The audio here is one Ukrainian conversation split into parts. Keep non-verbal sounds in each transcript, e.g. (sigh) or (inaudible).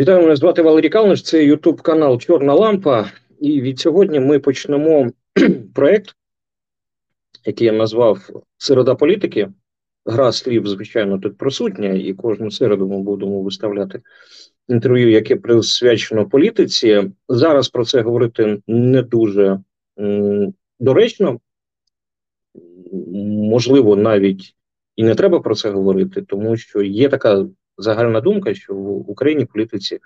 Вітаю, мене звати Валерій Калниш, це Ютуб канал Чорна Лампа. І від сьогодні ми почнемо (clears throat) проєкт, який я назвав Середа політики. Гра слів, звичайно, тут присутня, і кожну середу ми будемо виставляти інтерв'ю, яке присвячено політиці. Зараз про це говорити не дуже доречно, можливо, навіть і не треба про це говорити, тому що є така загальна думка, що в Україні політиці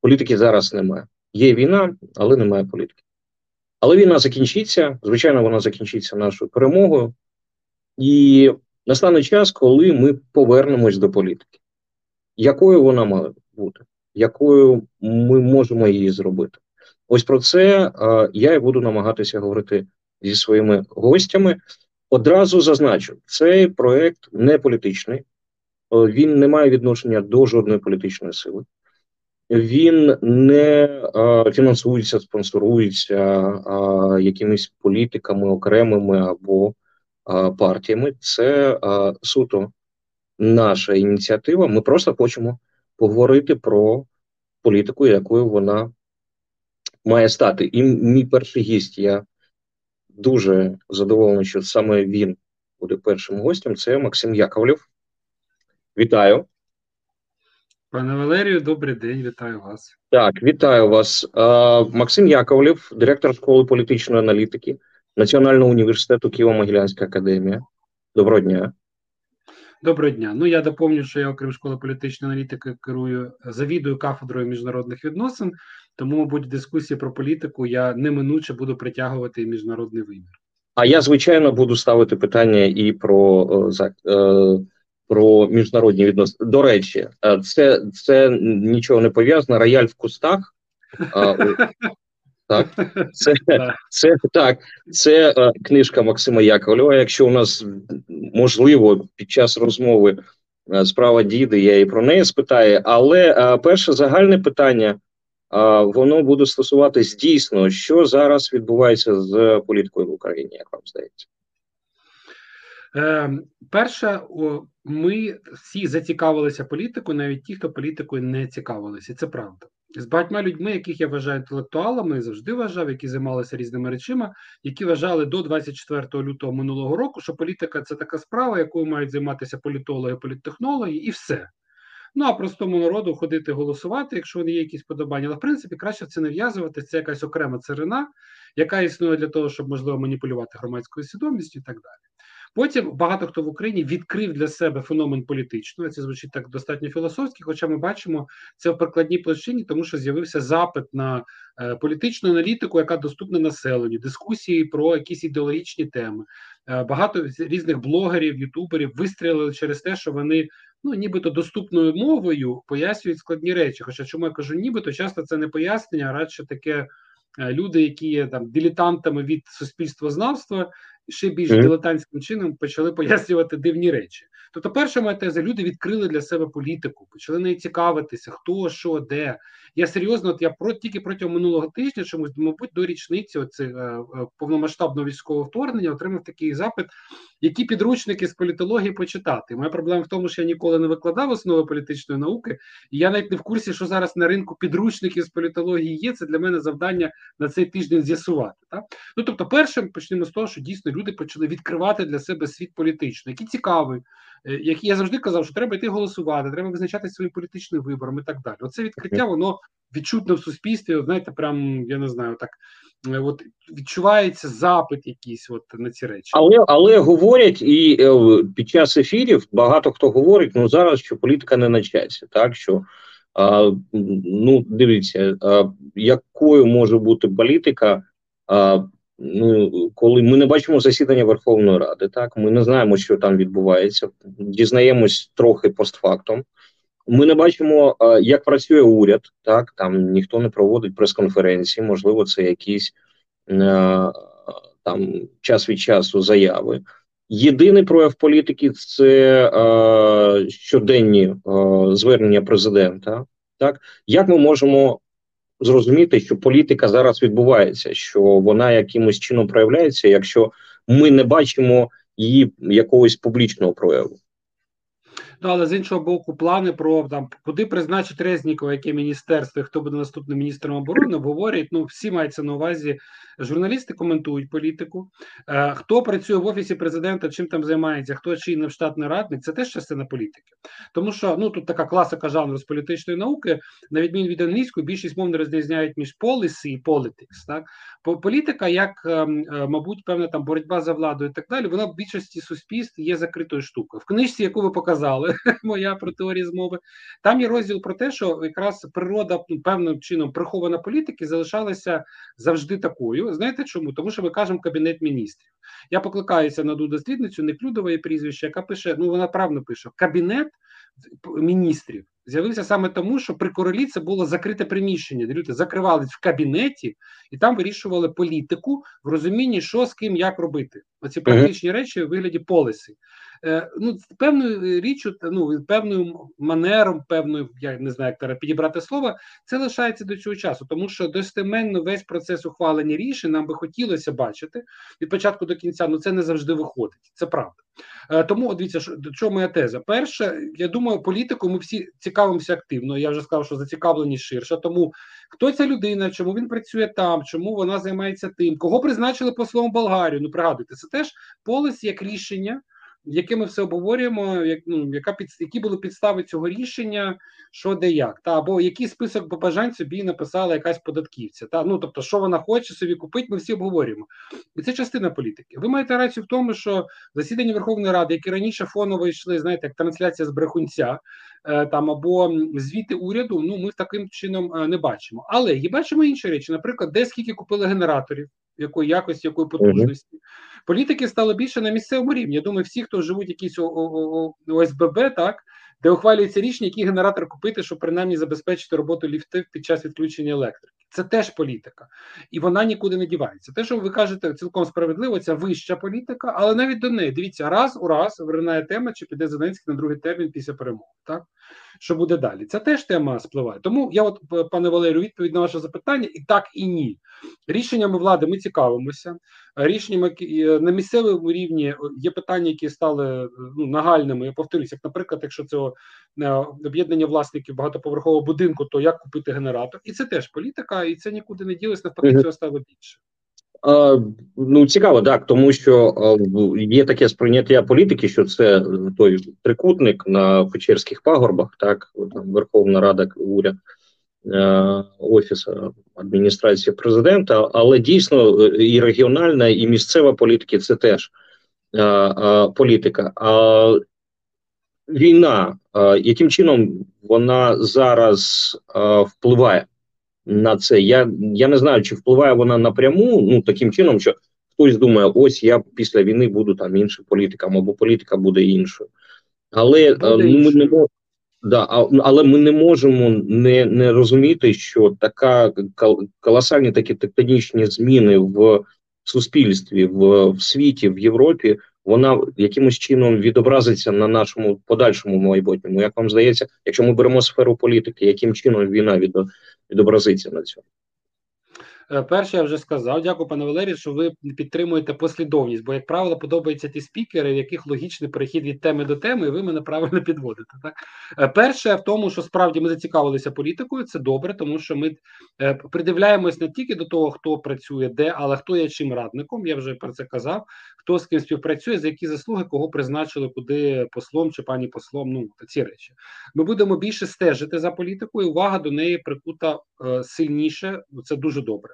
політики зараз немає. Є війна, але немає політики. Але війна закінчиться. Звичайно, вона закінчиться нашою перемогою, і настане час, коли ми повернемось до політики. Якою вона має бути, якою ми можемо її зробити? Ось про це а, я і буду намагатися говорити зі своїми гостями. Одразу зазначу, цей проект не політичний, він не має відношення до жодної політичної сили. Він не а, фінансується, спонсорується а, якимись політиками окремими або а, партіями. Це суто наша ініціатива. Ми просто хочемо поговорити про політику, якою вона має стати. І мій перший гість, я дуже задоволений, що саме він буде першим гостем. Це Максим Яковлев. Вітаю. Пане Валерію, добрий день, вітаю вас. Так, вітаю вас. Максим Яковлев, директор школи політичної аналітики Національного університету Києво-Могилянська академія. Доброго дня. Доброго дня. Ну я доповню, що я, окрім школи політичної аналітики, керую завідую кафедрою міжнародних відносин. Тому, мабуть, в дискусії про політику я неминуче буду притягувати і міжнародний вимір. А я звичайно буду ставити питання і про е, про міжнародні відносини. До речі, це це нічого не пов'язано. Рояль в кустах. (laughs) Так, це це так, це е, книжка Максима Яковлева. Якщо у нас можливо під час розмови е, справа діди, я і про неї спитаю. Але е, перше загальне питання е, воно буде стосуватись дійсно, що зараз відбувається з політикою в Україні, як вам здається. Е, перше, ми всі зацікавилися політикою, навіть ті, хто політикою не цікавилися. Це правда. З багатьма людьми, яких я вважаю інтелектуалами, завжди вважав, які займалися різними речима, які вважали до 24 лютого минулого року, що політика це така справа, якою мають займатися політологи, політтехнологи, і все. Ну а простому народу ходити голосувати, якщо вони є якісь подобання. Але в принципі краще це не в'язувати. Це якась окрема царина, яка існує для того, щоб можливо маніпулювати громадською свідомістю і так далі. Потім багато хто в Україні відкрив для себе феномен політичного. Це звучить так достатньо філософськи, хоча ми бачимо це в прикладній площині, тому що з'явився запит на е, політичну аналітику, яка доступна населенню, дискусії про якісь ідеологічні теми. Е, багато різних блогерів, ютуберів вистрілили через те, що вони ну нібито доступною мовою пояснюють складні речі. Хоча чому я кажу, нібито часто це не пояснення, а радше таке. Е, люди, які є там дилетантами від суспільствознавства, ще більш дилетантським чином почали пояснювати дивні речі. Тобто, перша моя теза, люди відкрили для себе політику, почали нею цікавитися, хто, що, де. Я серйозно, от я про тільки протягом минулого тижня, чомусь, мабуть, до річниці оце, е, е, повномасштабного військового вторгнення отримав такий запит, які підручники з політології почитати. Моя проблема в тому, що я ніколи не викладав основи політичної науки, і я навіть не в курсі, що зараз на ринку підручників з політології є. Це для мене завдання на цей тиждень з'ясувати. Так? Ну тобто, першим почнемо з того, що дійсно люди почали відкривати для себе світ політичний, який цікавий. Е, Як я завжди казав, що треба йти голосувати, треба визначати своїм політичним вибором і так далі. Оце відкриття, воно відчутно в суспільстві. Знаєте, прям я не знаю, так е, от відчувається запит якийсь от на ці речі, але але говорять і е, під час ефірів багато хто говорить: ну зараз що політика не на часі, так що. А, Ну, дивіться, а, якою може бути політика а, ну, коли ми не бачимо засідання Верховної Ради, так ми не знаємо, що там відбувається, дізнаємось трохи постфактом. Ми не бачимо, як працює уряд, так там ніхто не проводить прес-конференції, можливо, це якісь там час від часу заяви. Єдиний прояв політики це е, щоденні е, звернення президента. Так як ми можемо зрозуміти, що політика зараз відбувається, що вона якимось чином проявляється, якщо ми не бачимо її якогось публічного прояву. Але з іншого боку, плани про там куди призначить Резнікова, яке міністерство, і хто буде наступним міністром оборони, обговорюють. Ну всі мається на увазі. Журналісти коментують політику. Е, Хто працює в офісі президента, чим там займається, хто чинний штатний радник, це теж частина політики. Тому що ну тут така класика жанру з політичної науки, на відміну від англійської, більшість мов не розрізняють між policy і politics. Так політика, як ем, е, мабуть, певна там боротьба за владу і так далі, вона в більшості суспільств є закритою штукою. В книжці, яку ви показали, (laughs) моя про теорії змови, там є розділ про те, що якраз природа ну, певним чином прихована політики залишалася завжди такою. Знаєте чому? Тому що ми кажемо кабінет міністрів. Я покликаюся на дослідницю Неклюдової прізвище, яка пише: ну вона правильно пише кабінет міністрів з'явився саме тому, що при королі це було закрите приміщення, де люди закривались в кабінеті і там вирішували політику в розумінні, що з ким як робити. Оці практичні речі у вигляді полиси. Е, ну, Певною річчю, ну певною манером, певною, я не знаю, як зараз підібрати слово, це лишається до цього часу, тому що достеменно весь процес ухвалення рішень нам би хотілося бачити від початку до кінця. Ну це не завжди виходить. Це правда. Е, тому дивіться, до чого моя теза. Перше, я думаю, політику ми всі цікавимося активно. Я вже сказав, що зацікавленість ширша. Тому хто ця людина, чому він працює там, чому вона займається тим, кого призначили послом Болгарію? Ну пригадуйте, це теж полис як рішення яке ми все обговорюємо, як ну яка під які були підстави цього рішення, що де як, та або який список побажань собі написала якась податківця. Та ну тобто, що вона хоче собі купити, ми всі обговорюємо. І це частина політики. Ви маєте рацію в тому, що засідання Верховної Ради, які раніше фоново йшли, знаєте, як трансляція з брехунця е, там або звіти уряду, ну ми таким чином е, не бачимо. Але є бачимо інші речі, наприклад, де скільки купили генераторів якої якості, якої потужності. Політики стало більше на місцевому рівні. Я думаю, всі, хто живуть якісь ОСББ, так де ухвалюється рішення, який генератор купити, щоб принаймні забезпечити роботу ліфтів під час відключення електрики. Це теж політика, і вона нікуди не дівається. Те, що ви кажете, цілком справедливо, це вища політика, але навіть до неї дивіться, раз у раз виринає тема, чи піде Зеленський на другий термін після перемоги. Так що буде далі? Це теж тема спливає. Тому я, от пане Валерію, відповідь на ваше запитання, і так і ні. Рішеннями влади ми цікавимося. Рішеннями е, на місцевому рівні є питання, які стали ну, нагальними. Я повторюся, як, наприклад, якщо це е, об'єднання власників багатоповерхового будинку, то як купити генератор? І це теж політика, і це нікуди не ділося, навпаки, цього стало більше. Ну, цікаво, так, тому що є таке сприйняття політики, що це той трикутник на Печерських пагорбах, так, Верховна Рада, уряд, е, офіс адміністрації президента, але дійсно і регіональна, і місцева політика це теж е, політика. А війна, яким чином вона зараз впливає? на це. Я я не знаю, чи впливає вона напряму, ну таким чином, що хтось думає, ось я після війни буду там іншим політиком, або політика буде іншою. Але ну, ми не можемо. Да, але ми не можемо не не розуміти, що така колосальні такі тектонічні зміни в суспільстві, в, в світі, в Європі вона якимось чином відобразиться на нашому подальшому майбутньому. Як вам здається, якщо ми беремо сферу політики, яким чином війна відобразиться на цьому? Е, перше, я вже сказав, дякую, пане Валерію, що ви підтримуєте послідовність, бо, як правило, подобаються ті спікери, в яких логічний перехід від теми до теми, і ви мене правильно (laughs) підводите. Так е, перше в тому, що справді ми зацікавилися політикою, це добре, тому що ми е, придивляємось не тільки до того, хто працює де, але хто є чим радником. Я вже про це казав. Хто з ким співпрацює, за які заслуги, кого призначили, куди послом чи пані послом. Ну ці речі. Ми будемо більше стежити за політикою. Увага до неї прикута сильніше. Це дуже добре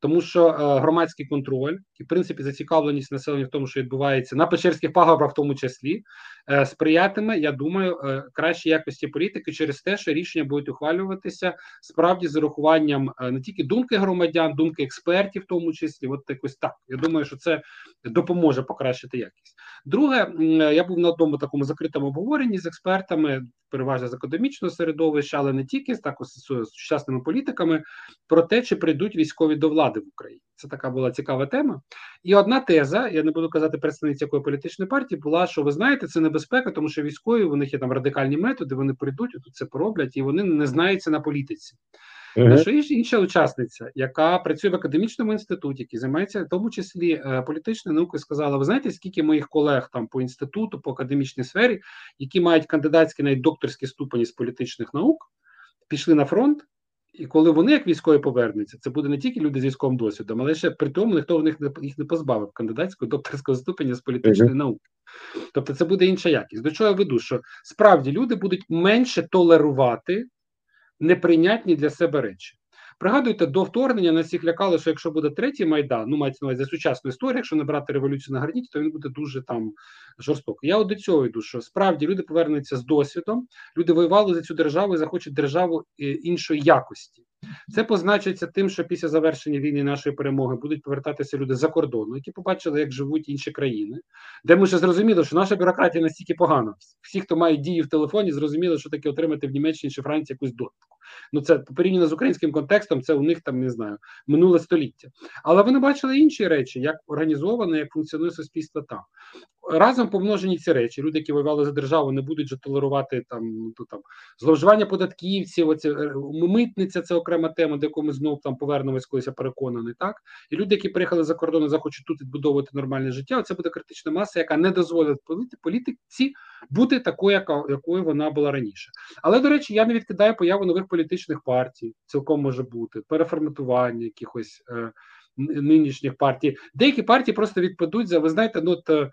тому що е, громадський контроль і в принципі зацікавленість населення в тому, що відбувається на Печерських пагорбах, в тому числі е, сприятиме, я думаю, е, кращій якості політики через те, що рішення будуть ухвалюватися справді з урахуванням не тільки думки громадян, думки експертів, в тому числі, от якось так. Я думаю, що це допоможе покращити якість. Друге, я був на одному такому закритому обговоренні з експертами, переважно з академічного середовища, але не тільки також з сучасними політиками, про те, чи прийдуть військові до влади в Україні. Це така була цікава тема. І одна теза, я не буду казати представниці якої політичної партії, була, що ви знаєте, це небезпека, тому що військові у них є там радикальні методи, вони прийдуть, тут це пороблять, і вони не знаються на політиці. Uh -huh. Що інша учасниця, яка працює в академічному інституті, який займається в тому числі е, політичною наукою, сказала: ви знаєте, скільки моїх колег там по інституту, по академічній сфері, які мають кандидатські навіть докторські ступені з політичних наук, пішли на фронт. І коли вони, як військові, повернуться, це буде не тільки люди з військовим досвідом, але ще при тому ніхто в них не їх не позбавив кандидатського докторського ступеня з політичної -huh. науки. Тобто це буде інша якість. До чого я веду, що справді люди будуть менше толерувати неприйнятні для себе речі. Пригадуйте, до вторгнення нас всіх лякало, що якщо буде третій майдан, ну мається на увазі сучасну історію, якщо не брати революцію на гарніті, то він буде дуже там жорстокий. Я от до цього йду, що справді люди повернуться з досвідом, люди воювали за цю державу і захочуть державу е, іншої якості. Це позначиться тим, що після завершення війни нашої перемоги будуть повертатися люди за кордону, які побачили, як живуть інші країни, де ми вже зрозуміли, що наша бюрократія настільки погана. Всі, хто мають дії в телефоні, зрозуміли, що таке отримати в Німеччині чи Франції якусь довідку. Ну це порівняно з українським контекстом, це у них там не знаю минуле століття. Але вони бачили інші речі, як організовано, як функціонує суспільство там разом помножені ці речі. Люди, які воювали за державу, не будуть же толерувати там ну, то, там зловживання податківців. Оці, е, митниця це окрема тема, до якої ми знов там повернемось, колись я переконаний. Так і люди, які приїхали за кордон, захочуть тут відбудовувати нормальне життя. Це буде критична маса, яка не дозволить політиці бути такою, якою вона була раніше. Але до речі, я не відкидаю появу нових політичних партій. Цілком може бути переформатування якихось. Е, Нинішніх партій деякі партії просто відпадуть за ви знаєте, ну от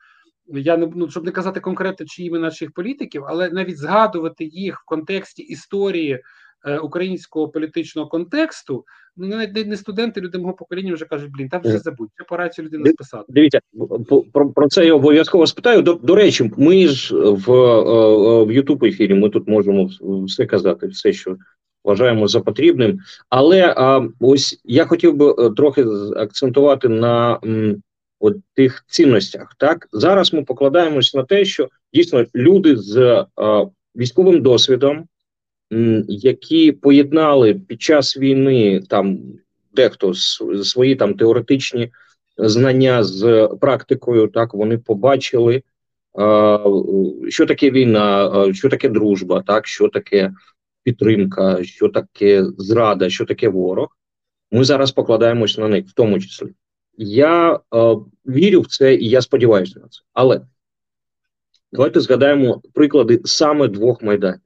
я не ну, щоб не казати конкретно чиїми наших політиків, але навіть згадувати їх в контексті історії е, українського політичного контексту. Ну навіть не студенти, люди мого покоління вже кажуть, блін, там вже забудь, це пора цю людину списати. Дивіться, про, про це я обов'язково спитаю. До, до речі, ми ж в е, в Ютуб ефірі ми тут можемо все казати, все, що вважаємо за потрібним. Але а, ось я хотів би е, трохи акцентувати на от тих цінностях. Так зараз ми покладаємось на те, що дійсно люди з е, військовим досвідом, м, які поєднали під час війни там дехто свої там теоретичні знання з практикою, так вони побачили, е, що таке війна, е, що таке дружба, так що таке підтримка, що таке зрада, що таке ворог. Ми зараз покладаємось на них, в тому числі. Я е, вірю в це і я сподіваюся на це. Але давайте згадаємо приклади саме двох майданів.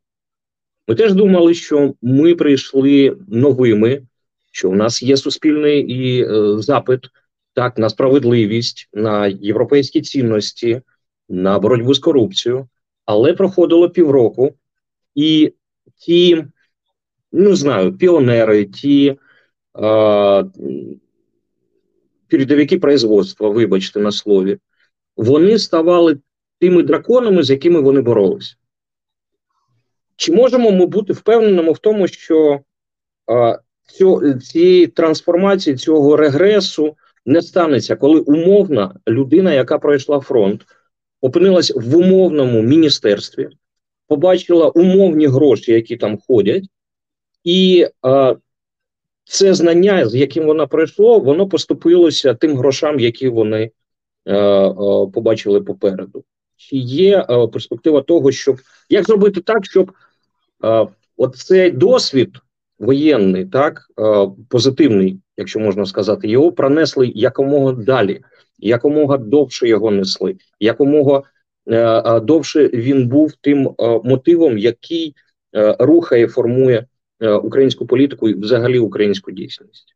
Ми теж думали, що ми прийшли новими, що у нас є суспільний і е, запит так на справедливість, на європейські цінності, на боротьбу з корупцією, але проходило півроку, і ті, не знаю, піонери, ті. Е, передовики производства, вибачте на слові, вони ставали тими драконами, з якими вони боролися. Чи можемо ми бути впевненими в тому, що а, цю, цієї трансформації, цього регресу не станеться, коли умовна людина, яка пройшла фронт, опинилась в умовному міністерстві, побачила умовні гроші, які там ходять, і а, це знання, з яким вона пройшло, воно поступилося тим грошам, які вони е, е, побачили попереду. Чи є е, перспектива того, щоб як зробити так, щоб е, от цей досвід воєнний, так е, позитивний, якщо можна сказати, його пронесли якомога далі, якомога довше його несли, якомога е, е довше він був тим е, мотивом, який е, рухає, формує українську політику і взагалі українську дійсність.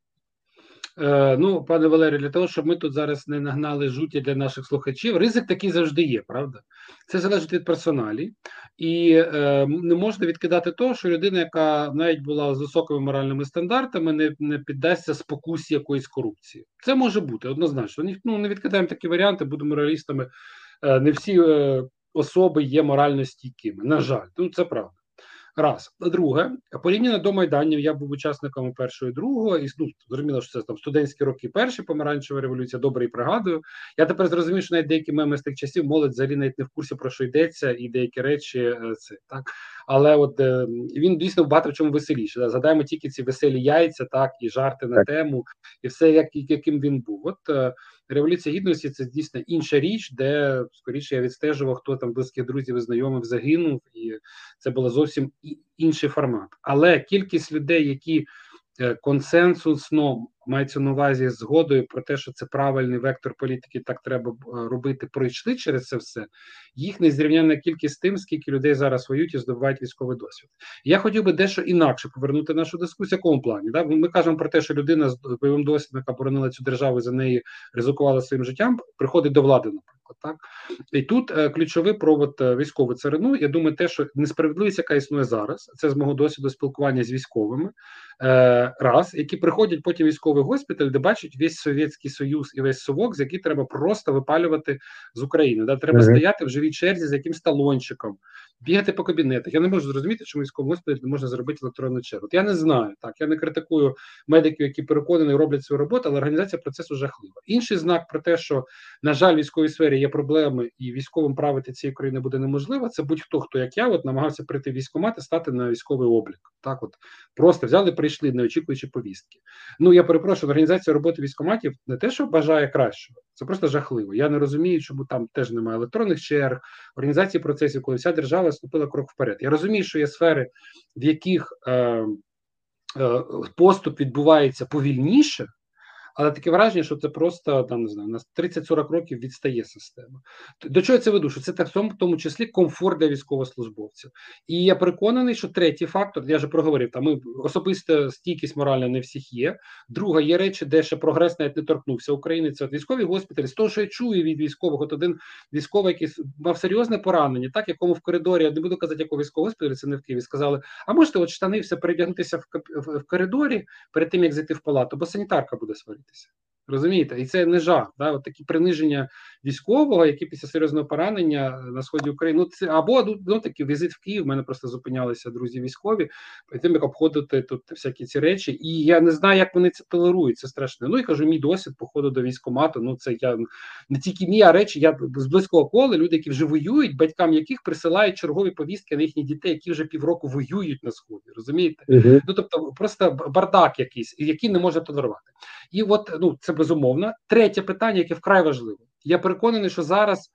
Е, ну, пане Валерію, для того, щоб ми тут зараз не нагнали жуті для наших слухачів, ризик такий завжди є, правда? Це залежить від персоналі, і е, не можна відкидати того, що людина, яка навіть була з високими моральними стандартами, не не піддасться спокусі якоїсь корупції. Це може бути однозначно. Ну, не відкидаємо такі варіанти, будемо реалістами. Е, не всі е, особи є морально стійкими. На жаль, ну це правда. Раз. Друге, порівняно до майданів, я був учасником першого і другого, і ну, зрозуміло, що це там студентські роки перші помаранчева революція, добре і пригадую. Я тепер зрозумів, що навіть деякі меми з тих часів молодь взагалі навіть не в курсі про що йдеться, і деякі речі е, це так. Але от е, він дійсно багато в чому веселіше. Да? Згадаємо тільки ці веселі яйця, так і жарти на тему, і все, як яким він був. От е, революція гідності це дійсно інша річ, де скоріше я відстежував, хто там близьких друзів і знайомих загинув, і це було зовсім інший формат. Але кількість людей, які е, консенсусно мається на увазі згодою про те, що це правильний вектор політики, так треба е, робити, пройшли через це все. Їх незрівняна кількість тим, скільки людей зараз воюють і здобувають військовий досвід. Я хотів би дещо інакше повернути нашу дискусію. в Якому плані да ми кажемо про те, що людина з бойовим досвідом, яка боронила цю державу за неї ризикувала своїм життям, приходить до влади. Наприклад, так і тут е, ключовий провод е, військової царину. Я думаю, те, що несправедливість, яка існує зараз, це з мого досвіду спілкування з військовими, е, раз які приходять потім військовий госпіталь, де бачать весь совєтський союз і весь совок, з який треба просто випалювати з України. Да? Треба mm-hmm. стояти в живій черзі з якимсь талончиком, бігати по кабінетах. Я не можу зрозуміти, чому військовому госпіталі не можна зробити електронну чергу. От Я не знаю так. Я не критикую медиків, які переконані роблять свою роботу, але організація процесу жахлива. Інший знак про те, що на жаль, військовій сфері є проблеми, і військовим правити цієї країни буде неможливо. Це будь-хто, хто як я, от намагався прийти в військкомат і стати на військовий облік. Так, от просто взяли, прийшли, не очікуючи повістки. Ну я перепрошую, організація роботи військкоматів не те, що бажає кращого, це просто жахливо. Я не розумію, чому там теж немає електронних черг, організації процесів, коли вся держава ступила крок вперед. Я розумію, що є сфери, в яких е, е, поступ відбувається повільніше. Але таке враження, що це просто там не знаю, на 30-40 років відстає система. До чого я це веду? Що це так в тому числі комфорт для військовослужбовців. І я переконаний, що третій фактор, я вже проговорив, там ми особиста стійкість моральна не всіх є. Друга є речі, де ще прогрес навіть не торкнувся України. Це от військові госпіталі. З того, що я чую від військових, от один військовий, який мав серйозне поранення, так якому в коридорі я не буду казати, якого військового госпіталі, це не в Києві. Сказали, а можете от штани все передягнутися в коридорі перед тим як зайти в палату, бо санітарка буде сварити боротися. Розумієте, і це не жах. Да? От такі приниження військового, які після серйозного поранення на сході України. Ну це або ну, такий візит в Київ. в Мене просто зупинялися друзі військові, перед тим як обходити тут всякі ці речі. І я не знаю, як вони це толерують. Це страшно. Ну і кажу, мій досвід походу до військомату. Ну це я не тільки мій, а речі. Я з близького кола люди, які вже воюють, батькам яких присилають чергові повістки на їхні дітей, які вже півроку воюють на сході. Розумієте? Uh-huh. Ну тобто, просто бардак якийсь, який не може толерувати. І от ну це безумовно. Третє питання, яке вкрай важливе. Я переконаний, що зараз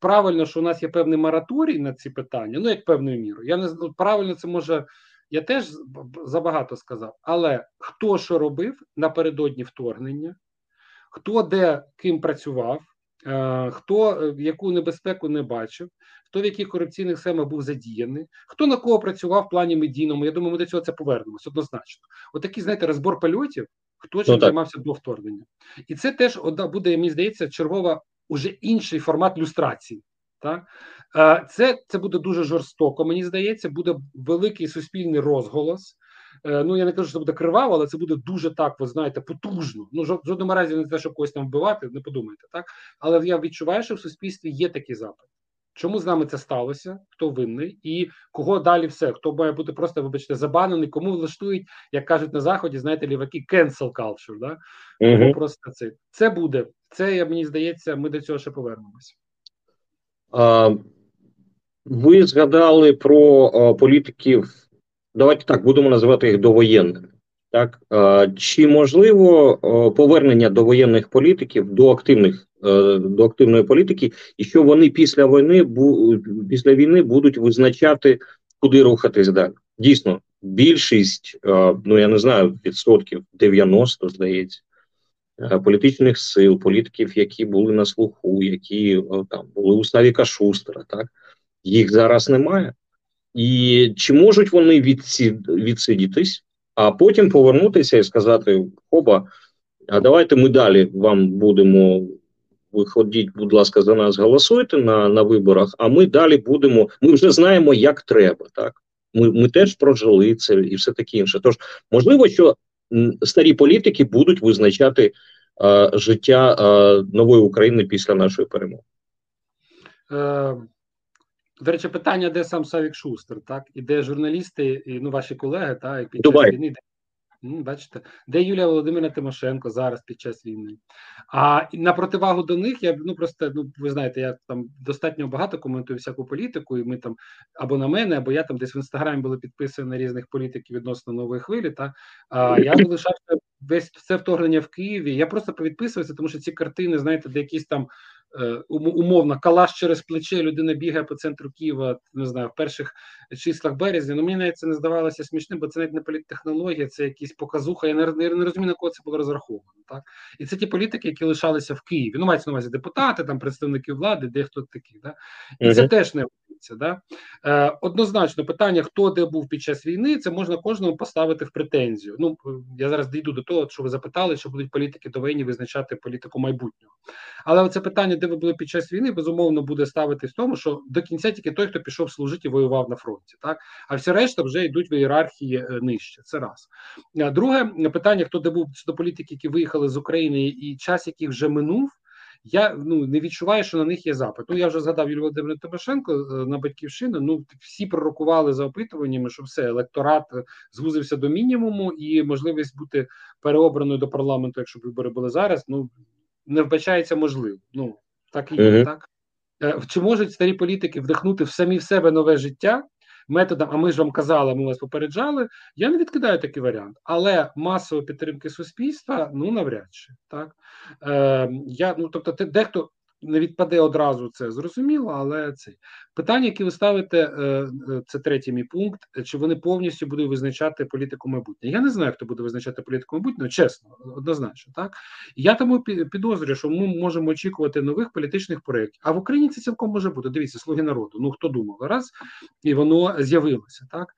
правильно, що у нас є певний мораторій на ці питання, ну як певною мірою. Я не ну, правильно це може. Я теж забагато сказав, але хто що робив напередодні вторгнення, хто де ким працював, е, хто е, яку небезпеку не бачив, хто в яких корупційних схемах був задіяний, хто на кого працював в плані медійному. Я думаю, ми до цього це повернемось однозначно. Отакий, От знаєте, розбор польотів хто чим ну, займався до вторгнення, і це теж одна буде, мені здається, чергова уже інший формат люстрації. Так? Це це буде дуже жорстоко. Мені здається, буде великий суспільний розголос. Е, ну я не кажу, що це буде криваво, але це буде дуже так, ви знаєте, потужно. Ну жодному разі не те, щоб когось там вбивати, не подумайте, так але я відчуваю, що в суспільстві є такий запит. Чому з нами це сталося? Хто винний, і кого далі все? Хто має бути просто, вибачте, забанений, кому влаштують, як кажуть на заході, знаєте, ліваки cancel culture, да? Угу. Просто це це буде. Це мені здається, ми до цього ще повернемось. Ви згадали про політиків. Давайте так будемо називати їх довоєнними. Так чи можливо повернення до воєнних політиків до активних до активної політики, і що вони після війни після війни будуть визначати, куди рухатись далі? Дійсно, більшість, ну я не знаю, відсотків 90, здається, е, політичних сил, політиків, які були на слуху, які там були у Славіка Шустера, так їх зараз немає. І чи можуть вони відсидітись? а потім повернутися і сказати: Хоба, а давайте ми далі вам будемо. Виходіть, будь ласка, за нас голосуйте на на виборах, а ми далі будемо. Ми вже знаємо, як треба. Так ми ми теж прожили це і все таке інше. Тож можливо, що старі політики будуть визначати а, життя а, нової України після нашої перемоги. Е, до речі, питання, де сам Савік Шустер, так? І де журналісти, і ну, ваші колеги, так, і під час війни. Бачите, де Юлія Володимирівна Тимошенко зараз під час війни. А на противагу до них я ну просто ну ви знаєте, я там достатньо багато коментую всяку політику, і ми там або на мене, або я там десь в інстаграмі були підписані на різних політиків відносно нової хвилі. Та а я (laughs) залишався весь все вторгнення в Києві. Я просто повідписувався, тому що ці картини, знаєте, де якісь там умовно калаш через плече, людина бігає по центру Києва, не знаю, в перших числах березня. Ну мені навіть це не здавалося смішним, бо це навіть не політтехнологія, це якісь показуха. Я не, не, не розумію, на кого це було розраховано. Так і це ті політики, які лишалися в Києві. Ну мається на увазі депутати, там представники влади, дехто такі. Да? І це теж не робиться. Да? Е, Однозначно, питання, хто де був під час війни, це можна кожному поставити в претензію. Ну я зараз дійду до того, що ви запитали, що будуть політики довинні визначати політику майбутнього. Але це питання, де ви були під час війни, безумовно буде ставитись в тому, що до кінця тільки той, хто пішов служити і воював на фронті, так а всі решта вже йдуть в ієрархії е, нижче. Це раз друге питання: хто де був до політики, які виїхали з України, і час, який вже минув. Я ну не відчуваю, що на них є запит. Ну я вже згадав Юлію Володимиру Тимошенко е, на батьківщину. Ну всі пророкували за опитуваннями, що все електорат е, звузився до мінімуму, і можливість бути переобраною до парламенту, якщо б вибори були зараз. Ну не вбачається можливо. Ну так і є, uh-huh. так е, чи можуть старі політики вдихнути в самі в себе нове життя методом? А ми ж вам казали, ми вас попереджали. Я не відкидаю такий варіант, але масової підтримки суспільства ну навряд чи так. Е, я ну тобто, дехто не відпаде одразу це зрозуміло, але це питання, які ви ставите, е, е, це третій мій пункт. Чи вони повністю будуть визначати політику майбутнє? Я не знаю, хто буде визначати політику майбутнього, чесно, однозначно, так я тому підозрюю, що ми можемо очікувати нових політичних проєктів. А в Україні це цілком може бути. Дивіться, слуги народу. Ну хто думав раз і воно з'явилося так.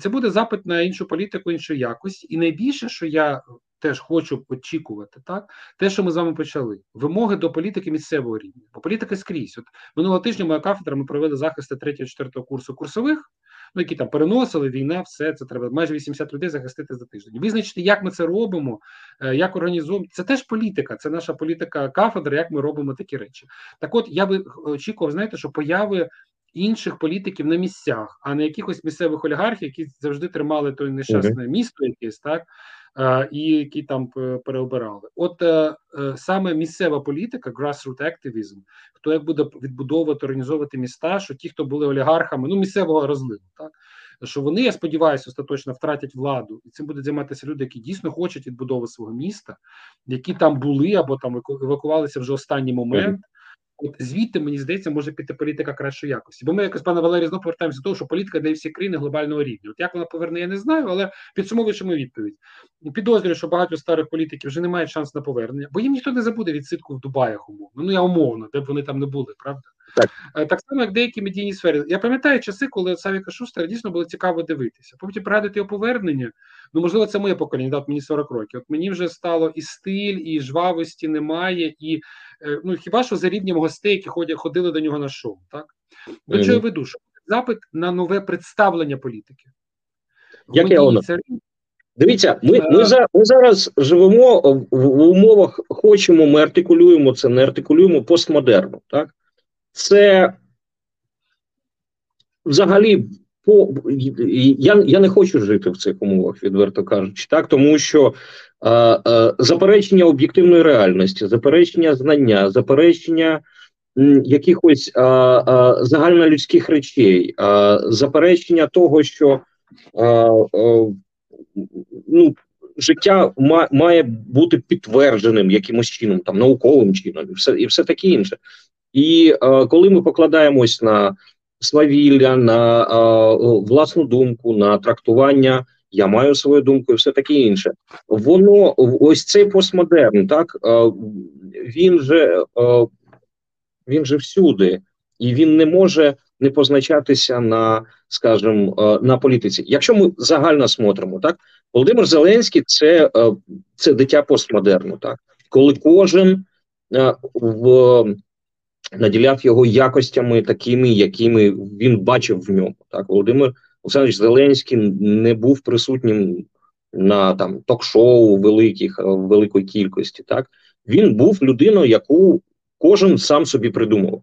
Це буде запит на іншу політику, іншої якості, і найбільше, що я теж хочу очікувати, так те, що ми з вами почали, вимоги до політики місцевого рівня, бо політика скрізь. От минулого тижня моя кафедра ми провели захисти 3-4 курсу курсових, ну які там переносили війна, все це треба майже 80 людей захистити за тиждень. Визначити, як ми це робимо, е, як організуємо. Це теж політика, це наша політика кафедри, як ми робимо такі речі. Так, от я би очікував, знаєте, що появи. Інших політиків на місцях, а не якихось місцевих олігархів, які завжди тримали той нещасне місто, якесь так і які там переобирали. От е, е, саме місцева політика, grassroot activism, хто як буде відбудовувати, організовувати міста, що ті, хто були олігархами, ну місцевого розливу, так що вони, я сподіваюся, остаточно втратять владу, і цим будуть займатися люди, які дійсно хочуть відбудови свого міста, які там були або там евакувалися вже останній момент. От звідти мені здається, може піти політика кращої якості. Бо ми якось пане Валерій знову повертаємося до того, що політика дає всі країни глобального рівня. От як вона поверне, я не знаю, але підсумовуючи мою відповідь. Підозрюю, що багато старих політиків вже не мають шансу на повернення, бо їм ніхто не забуде відсидку в Дубаях умовно. Ну я умовно, де б вони там не були, правда? Так е, так само, як деякі медійні сфери. Я пам'ятаю часи, коли Савіка Шустера дійсно було цікаво дивитися. Потім пригадати його повернення. Ну, можливо, це моє покоління, дав мені 40 років. От мені вже стало і стиль, і жвавості немає, і е, ну хіба що за рівнем гостей, які ходять, ходили до нього на шоу. Так до чого я веду? Що запит на нове представлення політики. Як я воно? Дивіться, ми ми, е. за, ми зараз живемо в умовах, хочемо, ми артикулюємо це, не артикулюємо постмодерну. Так? Це взагалі по я я не хочу жити в цих умовах, відверто кажучи, так тому що е, е, заперечення об'єктивної реальності, заперечення знання, заперечення якихось е, е, загальнолюдських речей, е, заперечення того, що е, е, ну. Життя має бути підтвердженим якимось чином, там науковим чином, і все і все таке інше. І е, коли ми покладаємось на свавілля, на е, власну думку, на трактування, я маю свою думку, і все таке інше, воно ось цей постмодерн, так е, він же е, він же всюди, і він не може не позначатися на, скажімо, е, на політиці. Якщо ми загально смотримо, так Володимир Зеленський це, е, це дитя постмодерну, так. Коли кожен е, в наділяв його якостями такими, якими він бачив в ньому. Так, Володимир Олександрович Зеленський не був присутнім на там ток-шоу великих великої кількості. Так він був людиною, яку кожен сам собі придумав.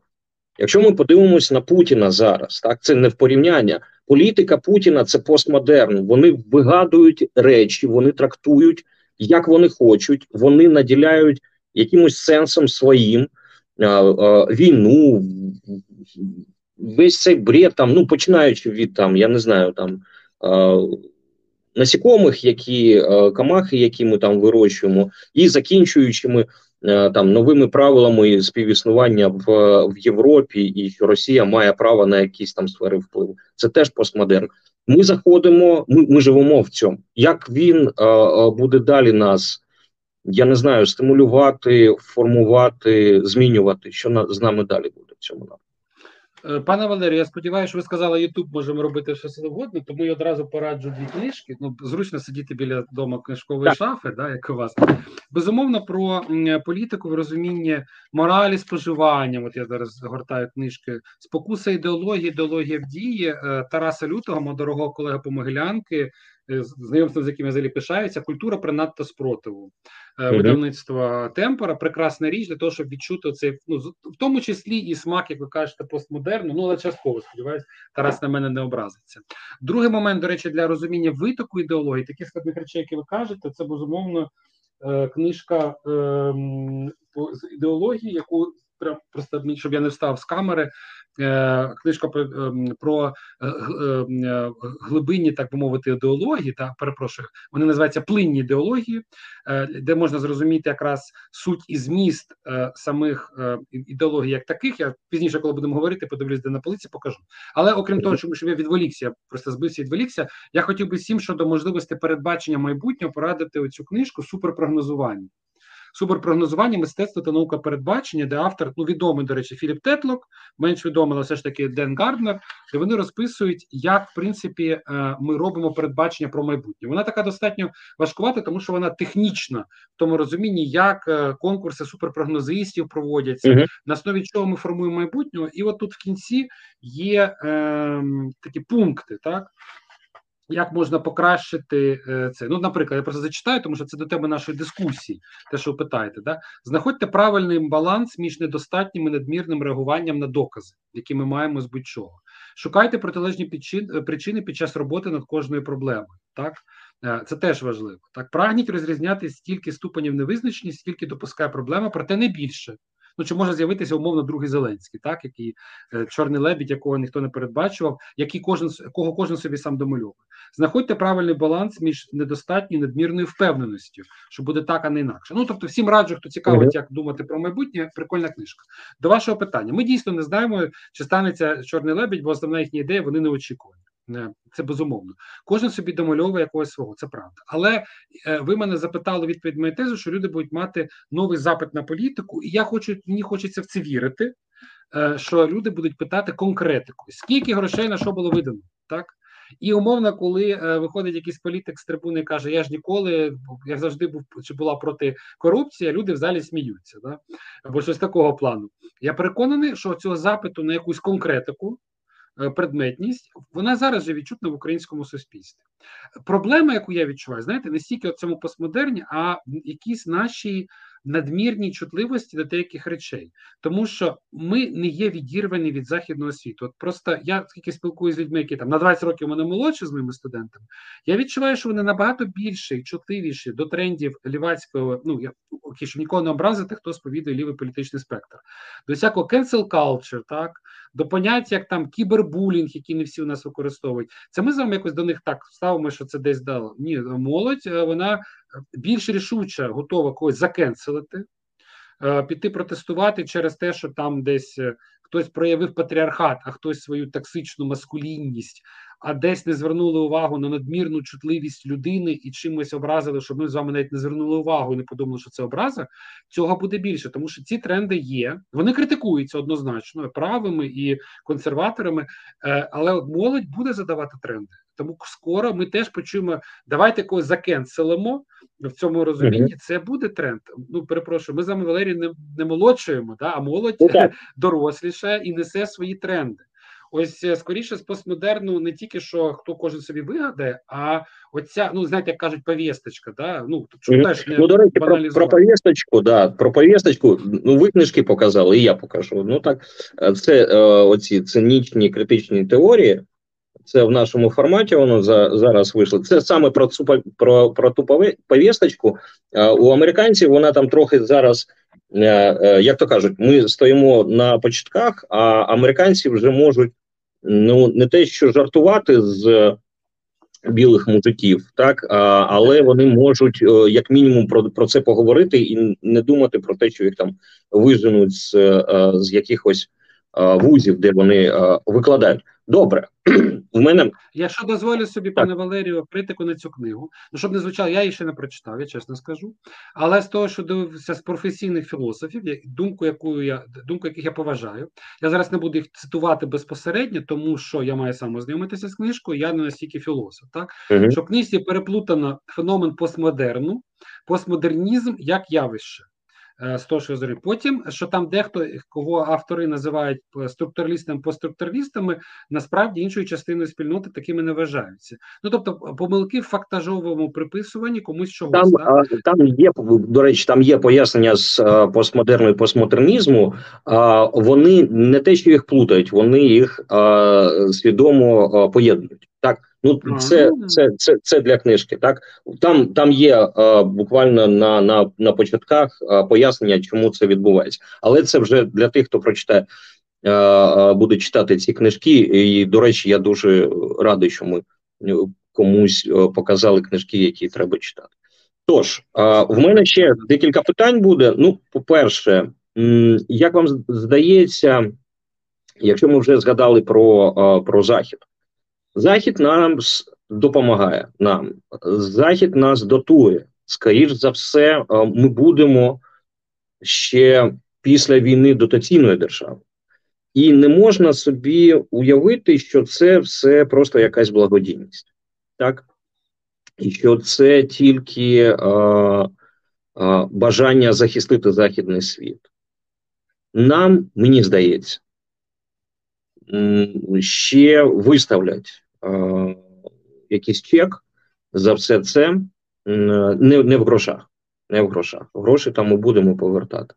Якщо ми подивимось на Путіна зараз, так це не в порівняння. Політика Путіна це постмодерн. Вони вигадують речі, вони трактують, як вони хочуть, вони наділяють якимось сенсом своїм війну, весь цей бред, там, ну починаючи від там, я не знаю, там насікомих, які камахи, які ми там вирощуємо, і закінчуючи ми е, там новими правилами співіснування в в Європі, і що Росія має право на якісь там сфери впливу. Це теж постмодерн. Ми заходимо, ми ми живемо в цьому. Як він е, буде далі нас, я не знаю, стимулювати, формувати, змінювати, що на, з нами далі буде в цьому напрямку. Е, пане Валерію, я сподіваюся, що ви сказали, Ютуб можемо робити що завгодно, тому я одразу пораджу дві книжки. Ну, зручно сидіти біля дома книжкової так. шафи, да, як у вас. Безумовно, про політику в розумінні моралі споживання. От я зараз гортаю книжки Спокуса ідеології, ідеологія в дії е, Тараса Лютого, мого дорогого колега Помогилянки, Е, знайомство, з якими взагалі пишаються, культура принадто спротиву mm-hmm. видавництва темпора. Прекрасна річ для того, щоб відчути цей ну в тому числі і смак, як ви кажете, постмодерну. Ну але частково сподіваюся, Тарас на мене не образиться. Другий момент, до речі, для розуміння витоку ідеології, таких складних речей, які ви кажете, це безумовно е, книжка е, з ідеології, яку просто щоб я не встав з камери. Е, книжка про ем, про е, е, глибинні, так би мовити, ідеології, та перепрошую, вони називаються плинні ідеології, де можна зрозуміти якраз суть і зміст самих ідеологій, як таких. Я пізніше, коли будемо говорити, подивлюсь, де на полиці, покажу. Але окрім того, щоб я відволікся, просто збився, відволікся. Я хотів би всім щодо можливості передбачення майбутнього порадити оцю книжку суперпрогнозування суперпрогнозування, мистецтво та наука передбачення, де автор, ну відомий, до речі, Філіп Тетлок, менш відомий, але все ж таки Ден Гарднер, де вони розписують, як в принципі е, ми робимо передбачення про майбутнє. Вона така достатньо важкувата, тому що вона технічна в тому розумінні, як е, конкурси суперпрогнозистів проводяться, uh-huh. на основі чого ми формуємо майбутнього. І от тут в кінці є е, такі пункти, так як можна покращити е, це? Ну, наприклад, я просто зачитаю, тому що це до теми нашої дискусії, те, що ви питаєте. Да? Знаходьте правильний баланс між недостатнім і надмірним реагуванням на докази, які ми маємо з будь-чого. Шукайте протилежні е, причини під час роботи над кожною проблемою. Так? Е, це теж важливо. Так, прагніть розрізняти стільки ступенів невизначеності, скільки допускає проблема, проте не більше. Ну чи може з'явитися умовно другий Зеленський, так який е, чорний лебідь, якого ніхто не передбачував, який кожен кого кожен собі сам домальовує. Знаходьте правильний баланс між недостатньою і надмірною впевненістю, що буде так, а не інакше. Ну тобто, всім раджу, хто цікавить, як думати про майбутнє, прикольна книжка. До вашого питання. Ми дійсно не знаємо, чи станеться чорний лебідь, бо основна їхня ідея вони не очікувані. Це безумовно. Кожен собі домальовує якогось свого, це правда. Але е, ви мене запитали відповідь моєї тези, що люди будуть мати новий запит на політику, і я хочу, мені хочеться в це вірити, е, що люди будуть питати конкретику, скільки грошей на що було видано, так? І умовно, коли е, виходить якийсь політик з трибуни і каже, я ж ніколи, як завжди був чи була проти корупції, люди в залі сміються, да? або щось такого плану. Я переконаний, що цього запиту на якусь конкретику. Е, предметність, вона зараз же відчутна в українському суспільстві. Проблема, яку я відчуваю, знаєте, не стільки в цьому постмодерні, а якісь наші надмірній чутливості до деяких речей, тому що ми не є відірвані від західного світу. От просто я скільки спілкуюся з людьми, які там на 20 років мене молодші з моїми студентами. Я відчуваю, що вони набагато більше і чутливіші до трендів лівацького. Ну я окей, щоб нікого не образити, хто сповідує лівий політичний спектр, до всякого cancel culture, так до поняття як там кібербулінг, які не всі у нас використовують. Це ми з вами якось до них так ставимо, що це десь дало. Ні, молодь е, вона більш рішуче готова когось закенселити, е, піти протестувати через те, що там десь е, хтось проявив патріархат, а хтось свою токсичну маскулінність, а десь не звернули увагу на надмірну чутливість людини і чимось образили, щоб ми з вами навіть не звернули увагу і не подумали, що це образа. Цього буде більше, тому що ці тренди є. Вони критикуються однозначно правими і консерваторами, е, але молодь буде задавати тренди. Тому скоро ми теж почуємо, давайте когось закенселимо в цьому розумінні. Це буде тренд. Ну перепрошую, ми з вами Валерій не, не молодшуємо, да, а молодь okay. Ну, (laughs) доросліша і несе свої тренди. Ось е, скоріше з постмодерну не тільки що хто кожен собі вигадає, а оця, ну знаєте, як кажуть, повісточка, да? Ну щоб теж не ну, до речі, про, про повісточку, да, про повісточку, ну ви книжки показали, і я покажу. Ну так, це е, оці цинічні критичні теорії. Це в нашому форматі воно за, зараз вийшло. Це саме про цю про, про ту повісточку. У американців вона там трохи зараз, е, е, як то кажуть, ми стоїмо на початках, а американці вже можуть ну не те, що жартувати з білих мужиків, так але вони можуть як мінімум про про це поговорити і не думати про те, що їх там виженуть з, з якихось вузів, де вони викладають. Добре, (clears throat) в мене якщо дозволю собі, так. пане Валерію, критику на цю книгу. Ну щоб не звучало, я її ще не прочитав, я чесно скажу. Але з того, що дивився з професійних філософів, думку, яку я думку, яких я поважаю, я зараз не буду їх цитувати безпосередньо, тому що я маю сам ознайомитися з книжкою. Я не настільки філософ. Так угу. що в книжці переплутано феномен постмодерну, постмодернізм як явище. Е, з того, що я Потім, що там дехто, кого автори називають структуралістами, постструктуралістами, насправді іншою частиною спільноти такими не вважаються. Ну тобто, помилки в фактажовому приписуванні комусь чогось. Там так? там є до речі, там є пояснення з е, постмодерну і постмодернізму. А вони не те, що їх плутають, вони їх свідомо поєднують. Так, ну це це, це, це для книжки. Так там там є е, буквально на на, на початках е, пояснення, чому це відбувається, але це вже для тих, хто прочитає, е, е, буде читати ці книжки. І до речі, я дуже радий, що ми е, комусь е, показали книжки, які треба читати. Тож е, в мене ще декілька питань буде. Ну, по-перше, як вам здається, якщо ми вже згадали про, про захід. Захід нам допомагає нам. Захід нас дотує. Скоріш за все, е, ми будемо ще після війни дотаційною державою. І не можна собі уявити, що це все просто якась благодійність, так? І що це тільки е, е, бажання захистити західний світ. Нам, мені здається, ще виставлять е, якийсь чек за все це не не в грошах. Не в грошах. Гроші там ми будемо повертати.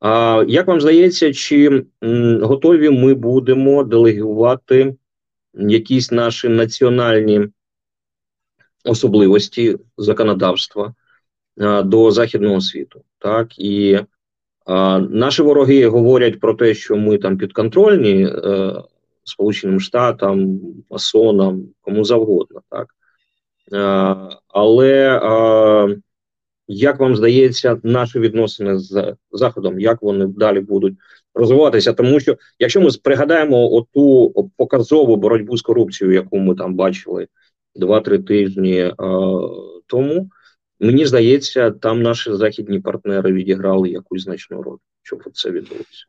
А як вам здається, чи готові ми будемо делегувати якісь наші національні особливості законодавства а, до західного світу? Так і наші вороги говорять про те, що ми там підконтрольні. Е, Сполученим Штатам, масонам, кому завгодно, так. Е, але як вам здається, наші відносини з Заходом, як вони далі будуть розвиватися? Тому що якщо ми пригадаємо оту показову боротьбу з корупцією, яку ми там бачили два-три тижні е, тому, мені здається, там наші західні партнери відіграли якусь значну роль, щоб це відбулося.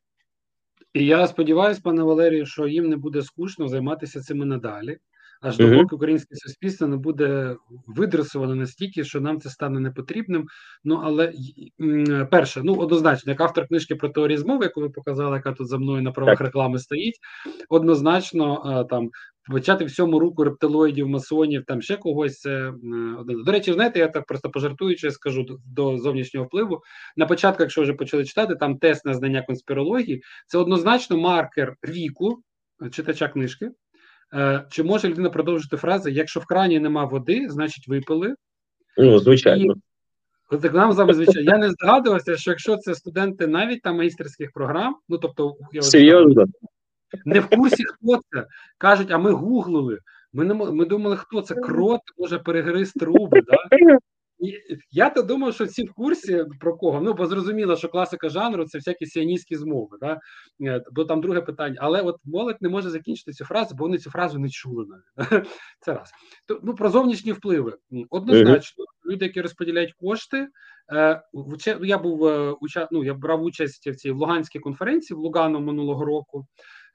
І я сподіваюся, пане Валерію, що їм не буде скучно займатися цими надалі, аж mm-hmm. допоки українське суспільство не буде видресовано настільки, що нам це стане непотрібним. Ну але перше, ну однозначно, як автор книжки про теорії змови, яку ви показали, яка тут за мною на правах реклами стоїть, однозначно там почати всьому руку рептилоїдів, масонів, там ще когось. Це до речі, знаєте, я так просто пожартуючи, скажу до зовнішнього впливу. На початку, якщо вже почали читати, там тест на знання конспірології, це однозначно маркер віку читача книжки. Е, чи може людина продовжити фрази? Якщо в крані нема води, значить випили. Ну, звичайно. І, так нам з звичайно. Я не здогадувався, що якщо це студенти навіть там майстерських програм, ну тобто я серйозно не в курсі, хто це кажуть, а ми гуглили. Ми не ми думали, хто це крот може перегризти труби. Да? Я то думав, що всі в курсі про кого. Ну, бо зрозуміло, що класика жанру це всякі сіаністські змови. Да? Е, бо там друге питання. Але от молодь не може закінчити цю фразу, бо вони цю фразу не чули навіть. (laughs) Це раз. Ну, Про зовнішні впливи. Однозначно, люди, які розподіляють кошти. Е, я був е, ну, я брав участь в цій Луганській конференції в Лугану минулого року.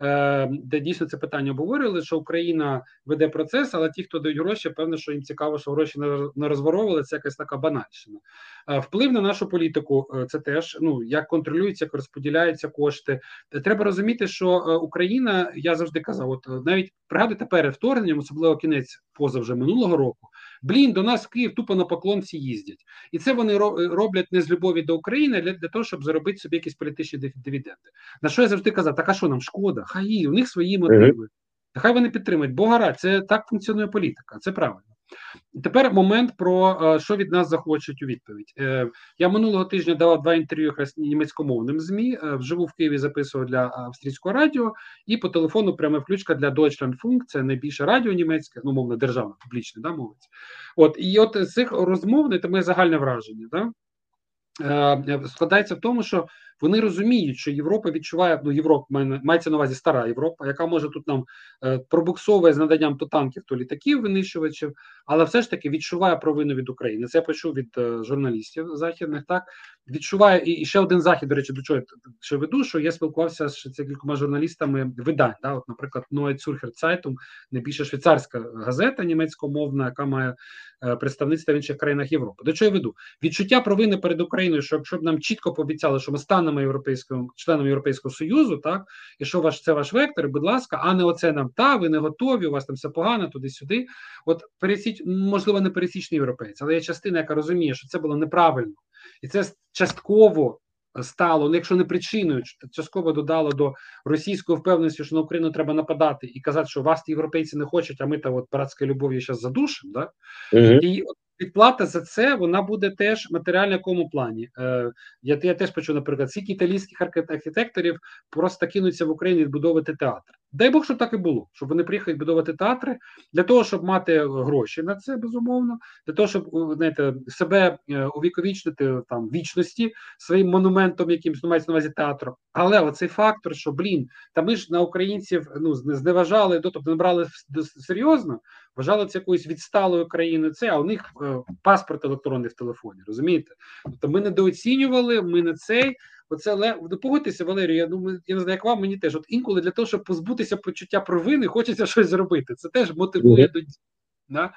Е, де дійсно це питання обговорювали, що Україна веде процес, але ті, хто дають гроші, певно, що їм цікаво, що гроші не розворовували, це якась така банальщина. Е, вплив на нашу політику е, це теж ну як контролюється, як розподіляються кошти. Треба розуміти, що Україна, я завжди казав, от навіть пригадуйте перед вторгненням, особливо кінець поза вже минулого року. Блін, до нас в Київ тупо на поклон всі їздять, і це вони роблять не з любові до України, а для, того, щоб заробити собі якісь політичні дивіденди. На що я завжди казав, так а що нам шкода? Хай у них свої мотиви. Хай вони підтримують. Бо гара, це так функціонує політика, це правильно. Тепер момент про е, що від нас захочуть у відповідь. Е, я минулого тижня давав два інтерв'ю якраз німецькомовним змі. Е, вживу в Києві записував для австрійського радіо, і по телефону пряме включка для Deutschlandfunk, це найбільше радіо німецьке, ну мовно державне, публічне, да, мовець. От і от з цих розмов це моє загальне враження. Да? Складається в тому, що вони розуміють, що Європа відчуває ну Європа мається на увазі стара Європа, яка може тут нам е, пробуксовує з наданням то танків, то літаків, винищувачів, але все ж таки відчуває провину від України. Це я почув від е, журналістів західних. Так відчуває і, і ще один захід. До речі, до чого що веду, що я спілкувався з кількома журналістами видань. Да? От, наприклад, Neue Zürcher Zeitung, найбільша швейцарська газета німецькомовна, яка має е, представництво в інших країнах Європи. До чого я веду відчуття провини перед Україною, що якщо б нам чітко пообіцяли, що ми станемо членами європейського членом Європейського союзу, так і що ваш це ваш вектор, будь ласка, а не оце нам та ви не готові. У вас там все погано, туди-сюди. От пересіч, можливо, не пересічний європейць, але є частина, яка розуміє, що це було неправильно, і це частково. Стало, ну якщо не причиною, частково додало до російської впевненості, що на Україну треба нападати і казати, що вас європейці не хочуть, а ми та от братською любов'ю зараз задушимо. Да? Mm-hmm. І відплата за це вона буде теж матеріально якому плані. Е, Я я теж почув, наприклад, скільки італійських архітекторів просто кинуться в Україну відбудовувати театр. Дай Бог, щоб так і було, щоб вони приїхали відбудовувати театри для того, щоб мати гроші на це, безумовно, для того, щоб знаєте, себе е, увіковічнити там вічності своїм монументом, якимсь ну, мається на увазі театру. Але оцей фактор, що блін, та ми ж на українців ну зневажали, тобто не брали серйозно, вважали це якоюсь відсталою країною. Це а у них е, паспорт електронний в телефоні. Розумієте? Тобто ми недооцінювали, ми не цей. Оце ле ну, Валерію. Я думаю, я не знаю, як вам мені теж. От інколи для того, щоб позбутися почуття провини, хочеться (laughs) щось зробити. Це теж мотивує до Да?